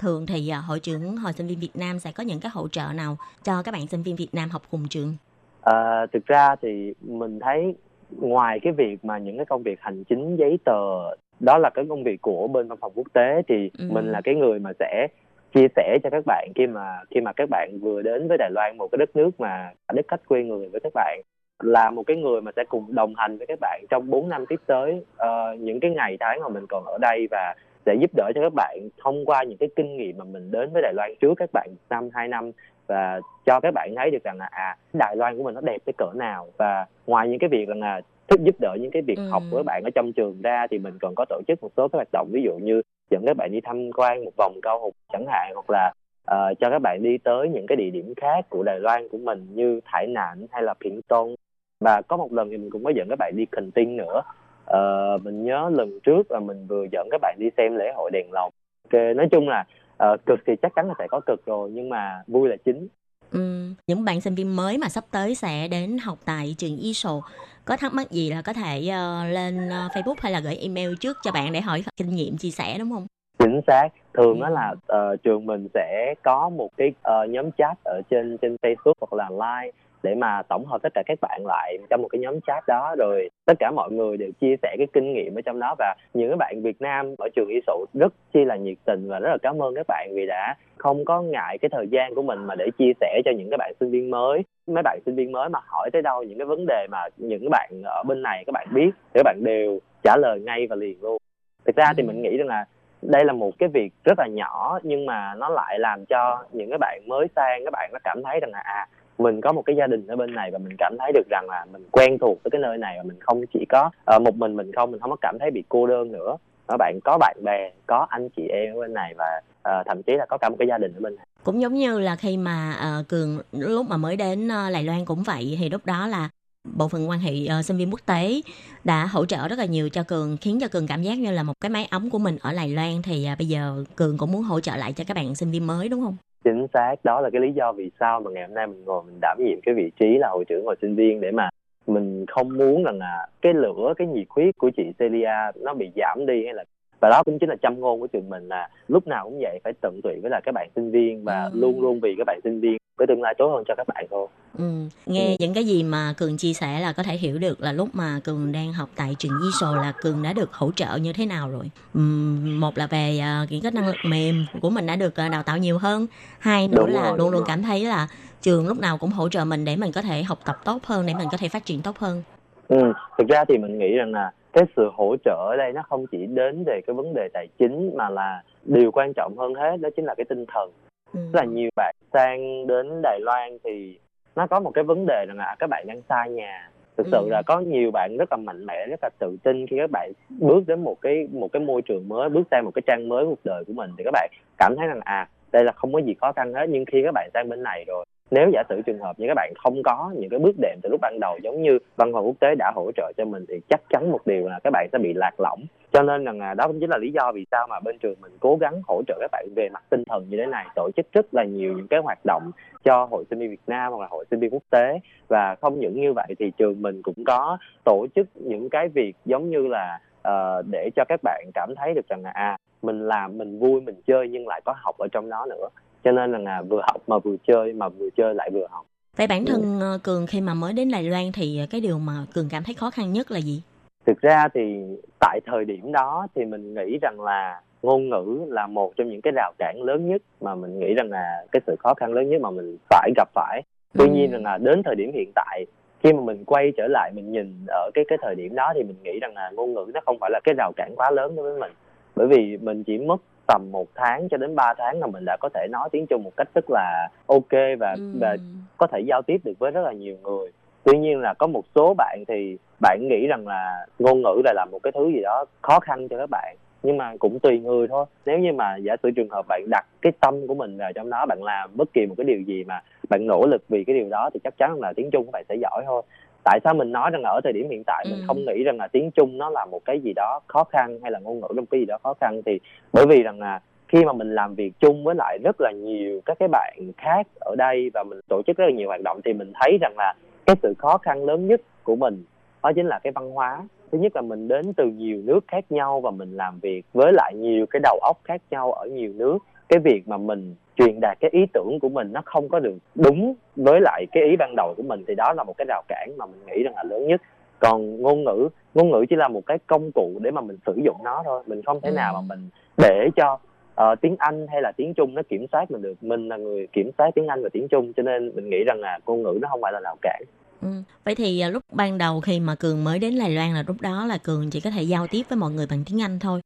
thường thì ờ, hội trưởng hội sinh viên Việt Nam sẽ có những cái hỗ trợ nào cho các bạn sinh viên Việt Nam học cùng trường À, thực ra thì mình thấy ngoài cái việc mà những cái công việc hành chính giấy tờ đó là cái công việc của bên văn phòng quốc tế thì Ừ. mình là cái người mà sẽ chia sẻ cho các bạn khi mà khi mà các bạn vừa đến với Đài Loan một cái đất nước mà đất khách quê người với các bạn là một cái người mà sẽ cùng đồng hành với các bạn trong 4 năm tiếp tới ờ, những cái ngày tháng mà mình còn ở đây và sẽ giúp đỡ cho các bạn thông qua những cái kinh nghiệm mà mình đến với Đài Loan trước các bạn năm hai năm và cho các bạn thấy được rằng là à Đài Loan của mình nó đẹp tới cỡ nào. Và ngoài những cái việc rằng là thích giúp đỡ những cái việc học của các bạn ở trong trường ra thì mình còn có tổ chức một số các hoạt động ví dụ như dẫn các bạn đi tham quan một vòng cao hùng chẳng hạn hoặc là ờ, cho các bạn đi tới những cái địa điểm khác của Đài Loan của mình như Thải Nạn hay là Phiện Tôn. Và có một lần thì mình cũng có dẫn các bạn đi Cần Tinh nữa Ờ, mình nhớ lần trước là mình vừa dẫn các bạn đi xem lễ hội đèn lồng. Ok nói chung là ờ, cực thì chắc chắn là sẽ có cực rồi nhưng mà vui là chính. Ừ, những bạn sinh viên mới mà sắp tới sẽ đến học tại trường ISO có thắc mắc gì là có thể ờ, lên ờ, Facebook hay là gửi email trước cho bạn để hỏi kinh nghiệm chia sẻ đúng không? chính xác. Thường đó là ờ, trường mình sẽ có một cái ờ, nhóm chat ở trên trên Facebook hoặc là Line để mà tổng hợp tất cả các bạn lại trong một cái nhóm chat đó. Rồi tất cả mọi người đều chia sẻ cái kinh nghiệm ở trong đó. Và những cái bạn Việt Nam ở trường ISO rất chi là nhiệt tình và rất là cảm ơn các bạn vì đã không có ngại cái thời gian của mình mà để chia sẻ cho những cái bạn sinh viên mới. Mấy bạn sinh viên mới mà hỏi tới đâu những cái vấn đề mà những cái bạn ở bên này các bạn biết thì các bạn đều trả lời ngay và liền luôn. Thực ra thì mình nghĩ rằng là đây là một cái việc rất là nhỏ nhưng mà nó lại làm cho những cái bạn mới sang các bạn nó cảm thấy rằng là à mình có một cái gia đình ở bên này và mình cảm thấy được rằng là mình quen thuộc với cái nơi này và mình không chỉ có uh, một mình mình không mình không có cảm thấy bị cô đơn nữa. Các bạn có bạn bè có anh chị em ở bên này và uh, thậm chí là có cả một cái gia đình ở bên này. Cũng giống như là khi mà uh, cường lúc mà mới đến uh, Lài Loan cũng vậy thì lúc đó là bộ phận quan hệ uh, sinh viên quốc tế đã hỗ trợ rất là nhiều cho cường khiến cho cường cảm giác như là một cái máy ấm của mình ở Lài Loan. Thì uh, bây giờ cường cũng muốn hỗ trợ lại cho các bạn sinh viên mới đúng không? Chính xác, đó là cái lý do vì sao mà ngày hôm nay mình ngồi mình đảm nhiệm cái vị trí là hội trưởng, hội sinh viên để mà mình không muốn rằng là cái lửa, cái nhiệt huyết của chị Celia nó bị giảm đi hay là và đó cũng chính là châm ngôn của trường mình là lúc nào cũng vậy phải tận tụy với là các bạn sinh viên và luôn luôn vì các bạn sinh viên với tương lai tốt hơn cho các bạn thôi Ừ. Nghe những cái gì mà Cường chia sẻ là có thể hiểu được là lúc mà Cường đang học tại trường ISO là Cường đã được hỗ trợ như thế nào rồi. Ừm, một là về à, những cái năng lực mềm của mình đã được à, đào tạo nhiều hơn. Hai nữa Đúng là rồi, luôn luôn rồi. cảm thấy là trường lúc nào cũng hỗ trợ mình để mình có thể học tập tốt hơn, để mình có thể phát triển tốt hơn. Ừ, thực ra thì mình nghĩ rằng là cái sự hỗ trợ ở đây nó không chỉ đến về cái vấn đề tài chính mà là điều quan trọng hơn hết đó chính là cái tinh thần. Ừ. Là nhiều bạn sang đến Đài Loan thì nó có một cái vấn đề rằng là các bạn đang xa nhà. Thực sự Ừ. là có nhiều bạn rất là mạnh mẽ, rất là tự tin khi các bạn bước đến một cái một cái môi trường mới, bước sang một cái trang mới cuộc đời của mình thì các bạn cảm thấy rằng à đây là không có gì khó khăn hết nhưng khi các bạn sang bên này rồi nếu giả sử trường hợp như các bạn không có những cái bước đệm từ lúc ban đầu giống như văn phòng quốc tế đã hỗ trợ cho mình thì chắc chắn một điều là các bạn sẽ bị lạc lõng. Cho nên rằng là đó cũng chính là lý do vì sao mà bên trường mình cố gắng hỗ trợ các bạn về mặt tinh thần như thế này tổ chức rất là nhiều những cái hoạt động cho hội sinh viên Việt Nam hoặc là hội sinh viên quốc tế. Và không những như vậy thì trường mình cũng có tổ chức những cái việc giống như là uh, để cho các bạn cảm thấy được rằng là à mình làm mình vui mình chơi nhưng lại có học ở trong đó nữa cho nên là, là vừa học mà vừa chơi mà vừa chơi lại vừa học Vậy bản thân ờ, Cường khi mà mới đến Đài Loan thì cái điều mà Cường cảm thấy khó khăn nhất là gì? thực ra thì tại thời điểm đó thì mình nghĩ rằng là ngôn ngữ là một trong những cái rào cản lớn nhất mà mình nghĩ rằng là cái sự khó khăn lớn nhất mà mình phải gặp phải tuy Ừ. nhiên rằng là đến thời điểm hiện tại khi mà mình quay trở lại mình nhìn ở cái cái thời điểm đó thì mình nghĩ rằng là ngôn ngữ nó không phải là cái rào cản quá lớn đối với mình bởi vì mình chỉ mất tầm một tháng cho đến 3 tháng là mình đã có thể nói tiếng Trung một cách rất là ok và và có thể giao tiếp được với rất là nhiều người. Tuy nhiên là có một số bạn thì bạn nghĩ rằng là ngôn ngữ là là một cái thứ gì đó khó khăn cho các bạn nhưng mà cũng tùy người thôi. Nếu như mà giả sử trường hợp bạn đặt cái tâm của mình vào trong đó bạn làm bất kỳ một cái điều gì mà bạn nỗ lực vì cái điều đó thì chắc chắn là tiếng trung của bạn sẽ giỏi thôi tại sao mình nói rằng là ở thời điểm hiện tại mình Ừ. không nghĩ rằng là tiếng trung nó là một cái gì đó khó khăn hay là ngôn ngữ là một cái gì đó khó khăn? Thì bởi vì rằng là khi mà mình làm việc chung với lại rất là nhiều các cái bạn khác ở đây và mình tổ chức rất là nhiều hoạt động thì mình thấy rằng là cái sự khó khăn lớn nhất của mình đó chính là cái văn hóa. Thứ nhất là mình đến từ nhiều nước khác nhau và mình làm việc với lại nhiều cái đầu óc khác nhau ở nhiều nước cái việc mà mình truyền đạt cái ý tưởng của mình nó không có được đúng với lại cái ý ban đầu của mình thì đó là một cái rào cản mà mình nghĩ rằng là lớn nhất còn ngôn ngữ ngôn ngữ chỉ là một cái công cụ để mà mình sử dụng nó thôi mình không thể nào mà mình để cho ờ, tiếng Anh hay là tiếng Trung nó kiểm soát mình được mình là người kiểm soát tiếng Anh và tiếng Trung cho nên mình nghĩ rằng là ngôn ngữ nó không phải là rào cản Ừ. Vậy thì à, lúc ban đầu khi mà Cường mới đến Đài Loan là lúc đó là Cường chỉ có thể giao tiếp với mọi người bằng tiếng Anh thôi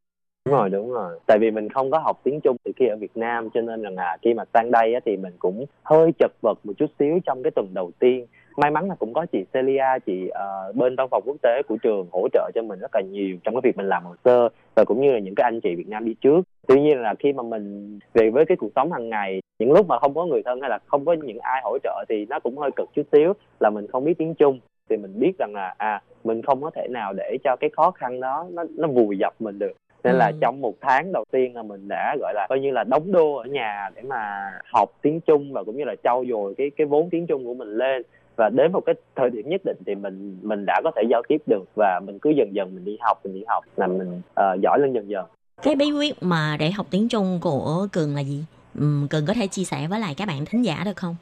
đúng rồi đúng rồi. Tại vì mình không có học tiếng Trung từ khi ở Việt Nam cho nên rằng là khi mà sang đây á, thì mình cũng hơi chật vật một chút xíu trong cái tuần đầu tiên. May mắn là cũng có chị Celia chị uh, bên văn phòng quốc tế của trường hỗ trợ cho mình rất là nhiều trong cái việc mình làm hồ sơ và cũng như là những cái anh chị Việt Nam đi trước. Tuy nhiên là khi mà mình về với cái cuộc sống hàng ngày những lúc mà không có người thân hay là không có những ai hỗ trợ thì nó cũng hơi cực chút xíu là mình không biết tiếng Trung. Thì mình biết rằng là à mình không có thể nào để cho cái khó khăn đó nó nó vùi dập mình được nên là Ừ. trong một tháng đầu tiên là mình đã gọi là coi như là đóng đô ở nhà để mà học tiếng Trung và cũng như là trau dồi cái cái vốn tiếng Trung của mình lên và đến một cái thời điểm nhất định thì mình mình đã có thể giao tiếp được và mình cứ dần dần mình đi học mình đi học là mình ờ, giỏi lên dần dần Cái bí quyết mà để học tiếng Trung của Cường là gì? Ừm, Cường có thể chia sẻ với lại các bạn thính giả được không?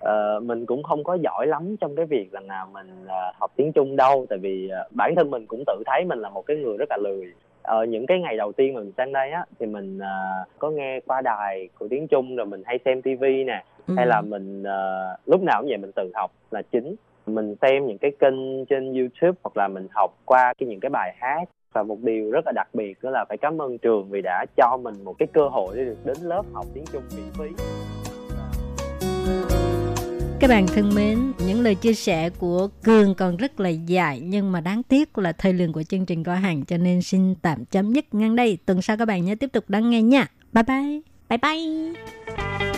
Ờ, mình cũng không có giỏi lắm trong cái việc là mình ờ, học tiếng Trung đâu tại vì ờ, bản thân mình cũng tự thấy mình là một cái người rất là lười ờ, những cái ngày đầu tiên mà mình sang đây á thì mình ờ, có nghe qua đài của tiếng Trung rồi mình hay xem tivi nè Ừ. hay là mình ờ, lúc nào cũng vậy mình tự học là chính. Mình xem những cái kênh trên YouTube hoặc là mình học qua cái những cái bài hát. Và một điều rất là đặc biệt đó là phải cảm ơn trường vì đã cho mình một cái cơ hội để được đến lớp học tiếng Trung miễn phí các bạn thân mến, những lời chia sẻ của Cường còn rất là dài nhưng mà đáng tiếc là thời lượng của chương trình có hạn cho nên xin tạm chấm dứt ngang đây. Tuần sau các bạn nhớ tiếp tục đón nghe nha. Bye bye. Bye bye. “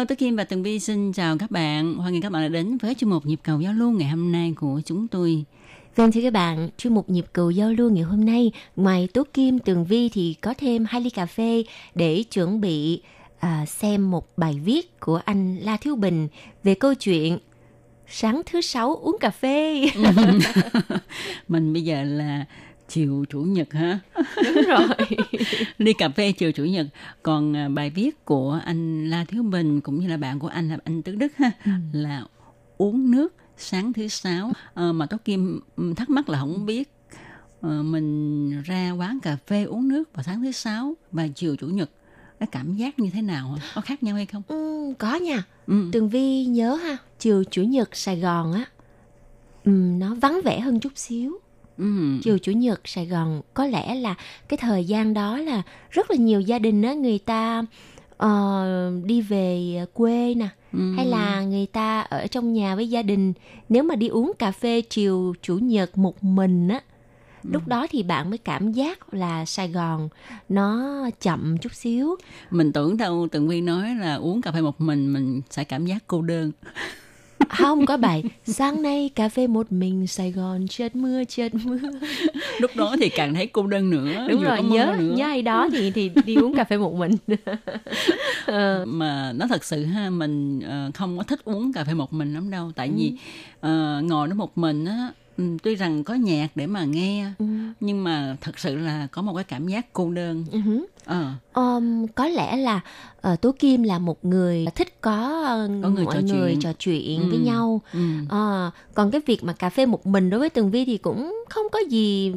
Hello, Kim và Tường Vi xin chào các bạn. Hoan nghênh các bạn đã đến với chuyên mục Nhịp cầu giao lưu ngày hôm nay của chúng tôi. Vâng thưa các bạn, chuyên mục nhịp cầu giao lưu ngày hôm nay, ngoài Tố Kim, Tường Vi thì có thêm hai ly cà phê để chuẩn bị à, xem một bài viết của anh La Thiếu Bình về câu chuyện sáng thứ sáu uống cà phê. Mình bây giờ là chiều chủ nhật hả? Đúng rồi. Ly cà phê chiều chủ nhật. Còn à, bài viết của anh La Thiếu Bình cũng như là bạn của anh là anh Tứ Đức ha là uống nước sáng thứ sáu. Ờ, mà Tố Kim ừ, thắc mắc là không biết ờ, mình ra quán cà phê uống nước vào sáng thứ sáu và chiều chủ nhật cái cảm giác như thế nào có khác nhau hay không? Ừ, có nha. Ừ. Tường Vi nhớ ha, chiều chủ nhật Sài Gòn á, ừm, nó vắng vẻ hơn chút xíu. Ừ. chiều chủ nhật Sài Gòn có lẽ là cái thời gian đó là rất là nhiều gia đình á người ta ờ, đi về quê nè Ừ. hay là người ta ở trong nhà với gia đình nếu mà đi uống cà phê chiều chủ nhật một mình á lúc đó thì bạn mới cảm giác là Sài Gòn nó chậm chút xíu mình tưởng đâu Tường Vi nói là uống cà phê một mình mình sẽ cảm giác cô đơn không có bài sáng nay cà phê một mình Sài Gòn chợt mưa chợt mưa lúc đó thì càng thấy cô đơn nữa đúng rồi nhớ nữa. nhớ ai đó thì thì đi uống cà phê một mình Ờ, mà nó thật sự ha mình ờ, không có thích uống cà phê một mình lắm đâu tại Ừ. vì ờ, ngồi đó một mình á ừ, tuy rằng có nhạc để mà nghe Ừ. nhưng mà thật sự là có một cái cảm giác cô đơn hứ. ờ Um, có lẽ là uh, Tố Kim là một người thích có, uh, Có người mọi trò người chuyện. trò chuyện Ừ. với nhau. ừ. Ờ, còn cái việc mà cà phê một mình đối với Tường Vi thì cũng không có gì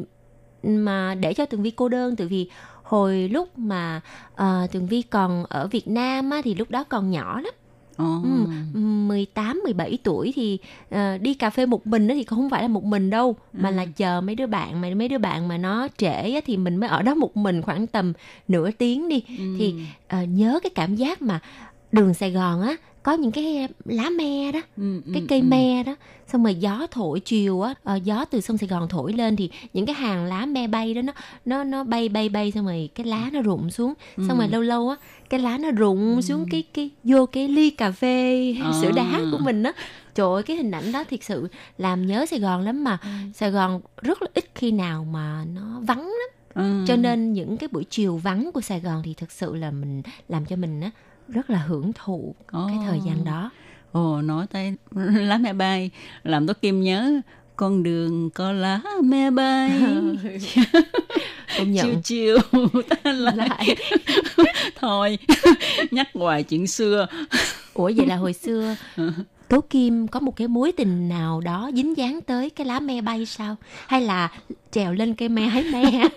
mà để cho Tường Vi cô đơn. Tại vì hồi lúc mà uh, Tường Vi còn ở Việt Nam á, thì lúc đó còn nhỏ lắm. Ồ. Ừ, 18, 17 tuổi thì ờ, đi cà phê một mình thì không phải là một mình đâu mà Ừ. là chờ mấy đứa bạn mà mấy đứa bạn mà nó trễ á, thì mình mới ở đó một mình khoảng tầm nửa tiếng đi Ừ. thì ờ, nhớ cái cảm giác mà đường Sài Gòn á có những cái lá me đó Ừ, cái ừ, cây ừ. me đó xong rồi gió thổi chiều á ờ, gió từ sông Sài Gòn thổi lên thì những cái hàng lá me bay đó nó nó nó bay bay bay xong rồi cái lá nó rụng xuống xong Ừ. rồi lâu lâu á cái lá nó rụng xuống cái cái vô cái ly cà phê À. sữa đá của mình á trời ơi cái hình ảnh đó thiệt sự làm nhớ Sài Gòn lắm mà Sài Gòn rất là ít khi nào mà nó vắng lắm Ừ. cho nên những cái buổi chiều vắng của Sài Gòn thì thực sự là mình làm cho mình á rất là hưởng thụ cái thời gian đó. Ồ, nói tới lá me bay làm tôi kim nhớ con đường có lá me bay. Công nhận. Chiều chiều ta lại, lại. Thôi nhắc hoài chuyện xưa. Ủa vậy là hồi xưa Tố Kim có một cái mối tình nào đó dính dáng tới cái lá me bay sao? Hay là trèo lên cây me hái me?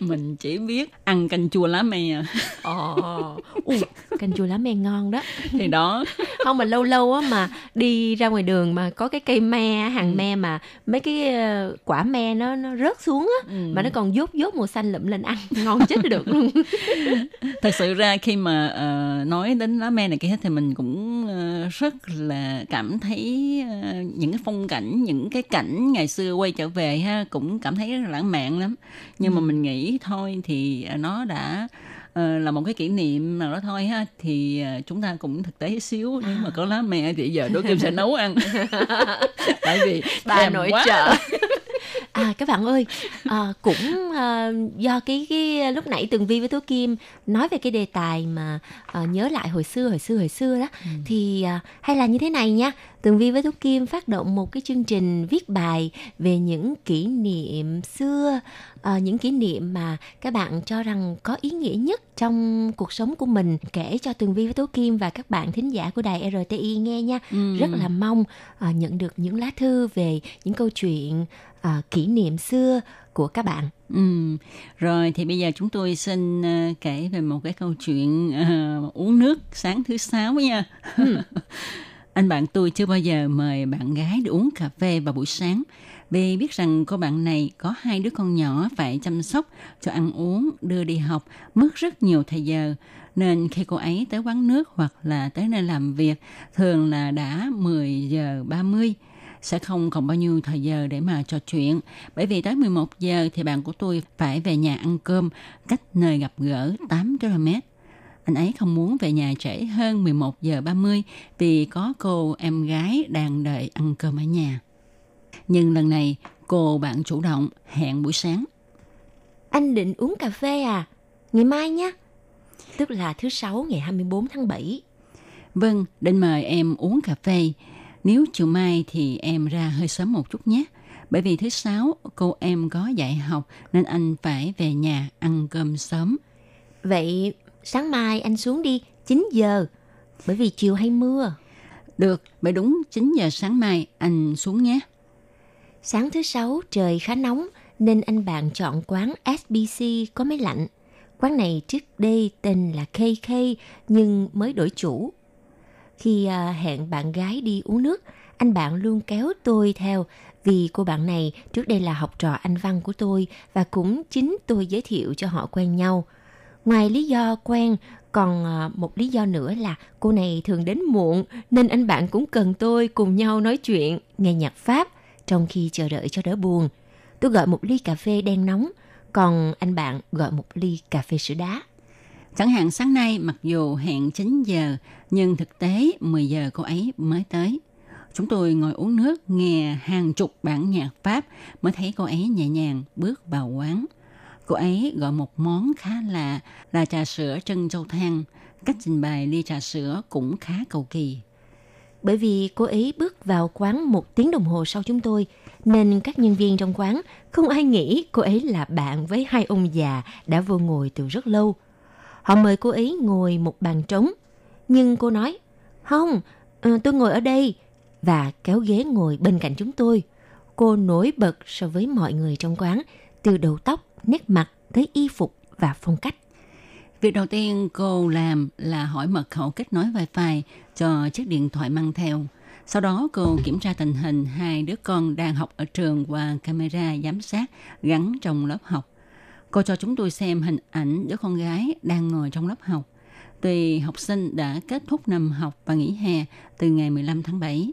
mình chỉ biết ăn canh chua lá me Ồ, Ui, canh chua lá me ngon đó. thì đó Không mà lâu lâu á mà đi ra ngoài đường mà có cái cây me, hàng me mà mấy cái ờ, quả me nó nó rớt xuống á Ừ. mà nó còn dốt dốt màu xanh lụm lên ăn, ngon chết được luôn. thật sự ra khi mà ờ, nói đến lá me này kia thì mình cũng ờ, rất là cảm thấy ờ, những cái phong cảnh những cái cảnh ngày xưa quay trở về ha cũng cảm thấy rất là lãng mạn lắm nhưng mà mình nghĩ thôi thì ờ, nó đã ờ, là một cái kỷ niệm nào đó thôi ha. Thì ờ, chúng ta cũng thực tế xíu. Nếu mà có lá mẹ thì giờ đố kim sẽ nấu ăn. Tại vì bà nội quá. trợ à các bạn ơi à, cũng à, do cái cái lúc nãy tường vi với tố kim nói về cái đề tài mà à, nhớ lại hồi xưa hồi xưa hồi xưa đó Ừ. thì à, hay là như thế này nha tường vi với tố kim phát động một cái chương trình viết bài về những kỷ niệm xưa à, những kỷ niệm mà các bạn cho rằng có ý nghĩa nhất trong cuộc sống của mình kể cho tường vi với tố kim và các bạn thính giả của đài rti nghe nha Ừ. rất là mong à, nhận được những lá thư về những câu chuyện à, kỷ niệm xưa của các bạn. Ừ. Rồi thì bây giờ chúng tôi xin ờ, kể về một cái câu chuyện ờ, uống nước sáng thứ sáu nha. Anh bạn tôi chưa bao giờ mời bạn gái đi uống cà phê vào buổi sáng vì biết rằng cô bạn này có hai đứa con nhỏ phải chăm sóc cho ăn uống, đưa đi học, mất rất nhiều thời giờ. Nên khi cô ấy tới quán nước hoặc là tới nơi làm việc thường là đã 10 giờ 30 sẽ không còn bao nhiêu thời giờ để mà trò chuyện. Bởi vì tới 11 giờ thì bạn của tôi phải về nhà ăn cơm cách nơi gặp gỡ 8 km. Anh ấy không muốn về nhà trễ hơn 11 giờ 30 vì có cô em gái đang đợi ăn cơm ở nhà. Nhưng lần này cô bạn chủ động hẹn buổi sáng. Anh định uống cà phê à? Ngày mai nhé. Tức là thứ sáu ngày 24 tháng 7. Vâng, định mời em uống cà phê. Nếu chiều mai thì em ra hơi sớm một chút nhé. Bởi vì thứ sáu cô em có dạy học nên anh phải về nhà ăn cơm sớm. Vậy sáng mai anh xuống đi 9 giờ. Bởi vì chiều hay mưa. Được, vậy đúng 9 giờ sáng mai anh xuống nhé. Sáng thứ sáu trời khá nóng nên anh bạn chọn quán SBC có máy lạnh. Quán này trước đây tên là KK nhưng mới đổi chủ. Khi à, hẹn bạn gái đi uống nước, anh bạn luôn kéo tôi theo vì cô bạn này trước đây là học trò anh văn của tôi và cũng chính tôi giới thiệu cho họ quen nhau. Ngoài lý do quen, còn à, một lý do nữa là cô này thường đến muộn nên anh bạn cũng cần tôi cùng nhau nói chuyện, nghe nhạc Pháp trong khi chờ đợi cho đỡ buồn. Tôi gọi một ly cà phê đen nóng, còn anh bạn gọi một ly cà phê sữa đá. Chẳng hạn sáng nay mặc dù hẹn 9 giờ nhưng thực tế 10 giờ cô ấy mới tới. Chúng tôi ngồi uống nước nghe hàng chục bản nhạc Pháp mới thấy cô ấy nhẹ nhàng bước vào quán. Cô ấy gọi một món khá lạ là trà sữa trân châu thang. Cách trình bày ly trà sữa cũng khá cầu kỳ. Bởi vì cô ấy bước vào quán một tiếng đồng hồ sau chúng tôi, nên các nhân viên trong quán không ai nghĩ cô ấy là bạn với hai ông già đã vô ngồi từ rất lâu. Họ mời cô ấy ngồi một bàn trống, nhưng cô nói, không, ờ, tôi ngồi ở đây, và kéo ghế ngồi bên cạnh chúng tôi. Cô nổi bật so với mọi người trong quán, từ đầu tóc, nét mặt tới y phục và phong cách. Việc đầu tiên cô làm là hỏi mật khẩu kết nối wifi cho chiếc điện thoại mang theo. Sau đó cô kiểm tra tình hình hai đứa con đang học ở trường qua camera giám sát gắn trong lớp học. Cô cho chúng tôi xem hình ảnh đứa con gái đang ngồi trong lớp học. Tuy học sinh đã kết thúc năm học và nghỉ hè từ ngày 15 tháng 7.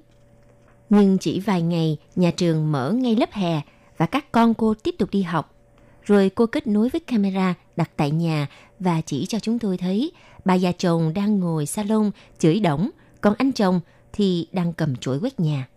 Nhưng chỉ vài ngày, nhà trường mở ngay lớp hè và các con cô tiếp tục đi học. Rồi cô kết nối với camera đặt tại nhà và chỉ cho chúng tôi thấy bà già chồng đang ngồi salon chửi đổng, còn anh chồng thì đang cầm chổi quét nhà.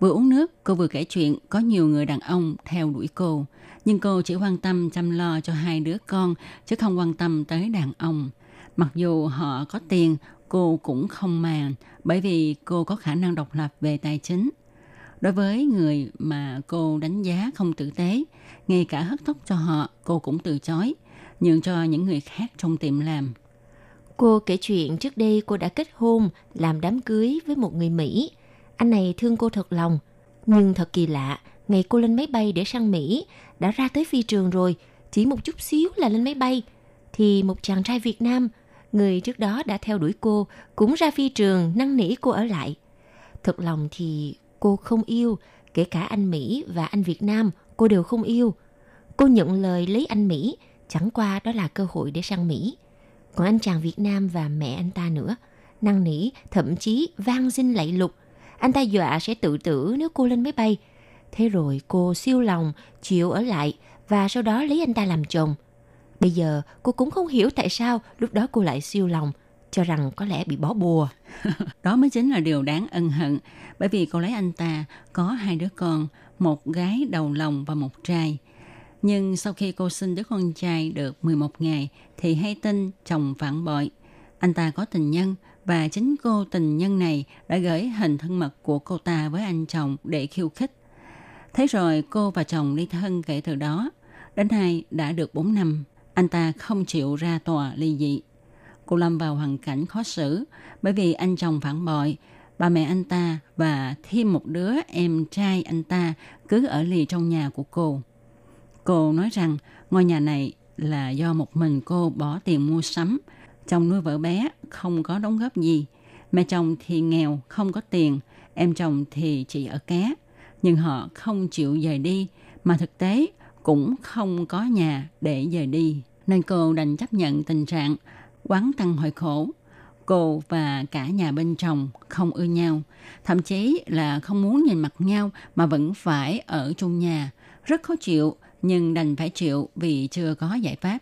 Vừa uống nước, cô vừa kể chuyện có nhiều người đàn ông theo đuổi cô. Nhưng cô chỉ quan tâm chăm lo cho hai đứa con, chứ không quan tâm tới đàn ông. Mặc dù họ có tiền, cô cũng không màng, bởi vì cô có khả năng độc lập về tài chính. Đối với người mà cô đánh giá không tử tế, ngay cả hất tóc cho họ, cô cũng từ chối, nhường cho những người khác trong tiệm làm. Cô kể chuyện trước đây cô đã kết hôn, làm đám cưới với một người Mỹ. Anh này thương cô thật lòng. Nhưng thật kỳ lạ, ngày cô lên máy bay để sang Mỹ, đã ra tới phi trường rồi, chỉ một chút xíu là lên máy bay. Thì một chàng trai Việt Nam, người trước đó đã theo đuổi cô, cũng ra phi trường năn nỉ cô ở lại. Thật lòng thì cô không yêu, kể cả anh Mỹ và anh Việt Nam, cô đều không yêu. Cô nhận lời lấy anh Mỹ, chẳng qua đó là cơ hội để sang Mỹ. Còn anh chàng Việt Nam và mẹ anh ta nữa, năn nỉ, thậm chí van xin lạy lục. Anh ta dọa sẽ tự tử nếu cô lên máy bay. Thế rồi cô siêu lòng, chịu ở lại và sau đó lấy anh ta làm chồng. Bây giờ cô cũng không hiểu tại sao lúc đó cô lại siêu lòng, cho rằng có lẽ bị bỏ bùa. Đó mới chính là điều đáng ân hận, bởi vì cô lấy anh ta có hai đứa con, một gái đầu lòng và một trai. Nhưng sau khi cô sinh đứa con trai được 11 ngày thì hay tin chồng phản bội. Anh ta có tình nhân và chính cô tình nhân này đã gửi hình thân mật của cô ta với anh chồng để khiêu khích. Thế rồi cô và chồng ly thân kể từ đó. Đến nay đã được 4 năm, anh ta không chịu ra tòa ly dị. Cô lâm vào hoàn cảnh khó xử bởi vì anh chồng phản bội, bà mẹ anh ta và thêm một đứa em trai anh ta cứ ở lì trong nhà của cô. Cô nói rằng ngôi nhà này là do một mình cô bỏ tiền mua sắm. Chồng nuôi vợ bé không có đóng góp gì. Mẹ chồng thì nghèo, không có tiền. Em chồng thì chỉ ở ké. Nhưng họ không chịu rời đi. Mà thực tế cũng không có nhà để rời đi. Nên cô đành chấp nhận tình trạng quán tăng hội khổ. Cô và cả nhà bên chồng không ưa nhau. Thậm chí là không muốn nhìn mặt nhau mà vẫn phải ở chung nhà. Rất khó chịu nhưng đành phải chịu vì chưa có giải pháp.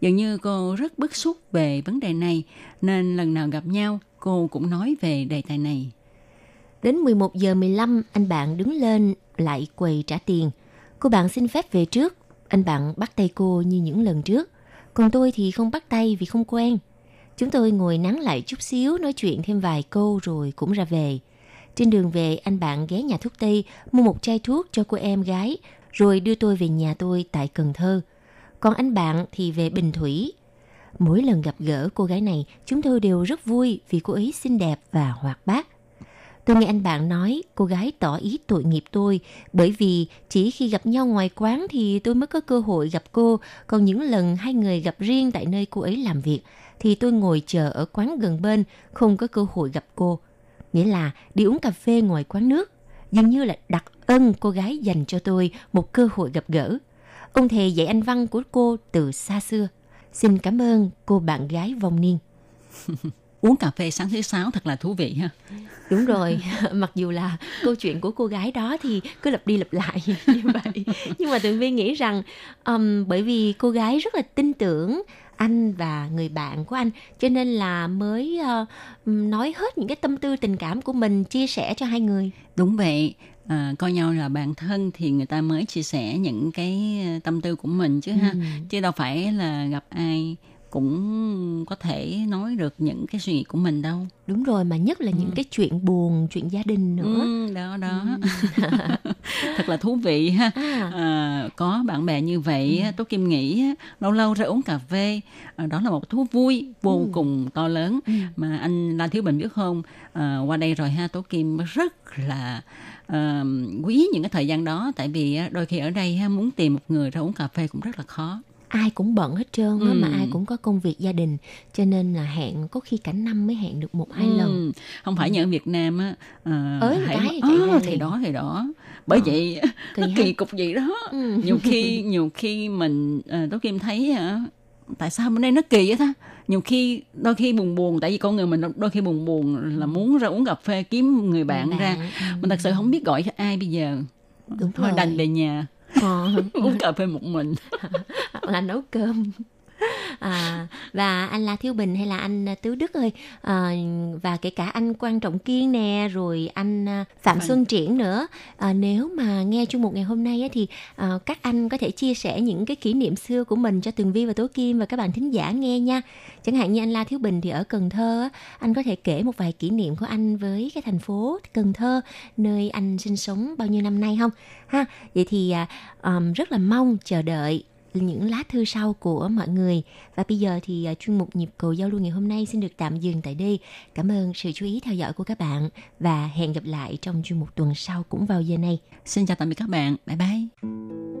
Dường như cô rất bức xúc về vấn đề này, nên lần nào gặp nhau, cô cũng nói về đề tài này. Đến 11 giờ 15, anh bạn đứng lên lại quầy trả tiền. Cô bạn xin phép về trước. Anh bạn bắt tay cô như những lần trước. Còn tôi thì không bắt tay vì không quen. Chúng tôi ngồi nắng lại chút xíu, nói chuyện thêm vài câu rồi cũng ra về. Trên đường về, anh bạn ghé nhà thuốc Tây mua một chai thuốc cho cô em gái, rồi đưa tôi về nhà tôi tại Cần Thơ. Còn anh bạn thì về Bình Thủy. Mỗi lần gặp gỡ cô gái này, chúng tôi đều rất vui vì cô ấy xinh đẹp và hoạt bát. Tôi nghe anh bạn nói cô gái tỏ ý tội nghiệp tôi bởi vì chỉ khi gặp nhau ngoài quán thì tôi mới có cơ hội gặp cô, còn những lần hai người gặp riêng tại nơi cô ấy làm việc thì tôi ngồi chờ ở quán gần bên, không có cơ hội gặp cô. Nghĩa là đi uống cà phê ngoài quán nước, dường như là đặc ân cô gái dành cho tôi một cơ hội gặp gỡ. Ông thầy dạy anh văn của cô từ xa xưa. Xin cảm ơn cô bạn gái vong niên. Uống cà phê sáng thứ sáu thật là thú vị ha. Đúng rồi, mặc dù là câu chuyện của cô gái đó thì cứ lặp đi lặp lại như vậy. Nhưng mà Tường Vi nghĩ rằng um, bởi vì cô gái rất là tin tưởng anh và người bạn của anh cho nên là mới uh, nói hết những cái tâm tư tình cảm của mình chia sẻ cho hai người. Đúng vậy, à, coi nhau là bạn thân thì người ta mới chia sẻ những cái tâm tư của mình chứ ha, Ừ. chứ đâu phải là gặp ai cũng có thể nói được những cái suy nghĩ của mình đâu. Đúng rồi, mà nhất là những cái chuyện buồn, chuyện gia đình nữa. Ừ, đó đó. Thật là thú vị ha. À, có bạn bè như vậy á, tôi kim nghĩ lâu lâu ra uống cà phê à, đó là một thú vui vô Ừ. cùng to lớn. Mà anh La Thiếu Bình biết không à, qua đây rồi ha Tố Kim rất là à, quý những cái thời gian đó. Tại vì đôi khi ở đây ha, muốn tìm một người ra uống cà phê cũng rất là khó ai cũng bận hết trơn Ừ. mà ai cũng có công việc gia đình. Cho nên là hẹn có khi cả năm mới hẹn được một hai Ừ, lần. Không phải như ở Việt Nam á à, Ới một hãy- cái Ờ, thì đó thì đó. Bởi Ờ, vậy kỳ nó kỳ cục gì đó. Ừ. nhiều khi nhiều khi mình uh, tố kim thấy hả tại sao bên đây nó kỳ vậy ta? Nhiều khi đôi khi buồn buồn tại vì con người mình đôi khi buồn buồn là muốn ra uống cà phê kiếm người bạn bạn, ra. mình thật sự không biết gọi cho ai bây giờ. Đúng thôi rồi. đành về nhà Ờ. uống cà phê một mình hoặc là nấu cơm à, và anh La Thiếu Bình hay là anh Tứ Đức ơi à, và kể cả anh Quan Trọng Kiên nè rồi anh à, Phạm Xuân Triển nữa. À, nếu mà nghe chung một ngày hôm nay á, thì à, các anh có thể chia sẻ những cái kỷ niệm xưa của mình cho Tường Vi và Tố Kim và các bạn thính giả nghe nha. Chẳng hạn như anh La Thiếu Bình thì ở Cần Thơ anh có thể kể một vài kỷ niệm của anh với cái thành phố Cần Thơ nơi anh sinh sống bao nhiêu năm nay không? Ha vậy thì à, um, rất là mong chờ đợi những lá thư sau của mọi người. Và bây giờ thì à, chuyên mục nhịp cầu giao lưu ngày hôm nay xin được tạm dừng tại đây. Cảm ơn sự chú ý theo dõi của các bạn và hẹn gặp lại trong chuyên mục tuần sau cũng vào giờ này. Xin chào tạm biệt các bạn. Bye bye.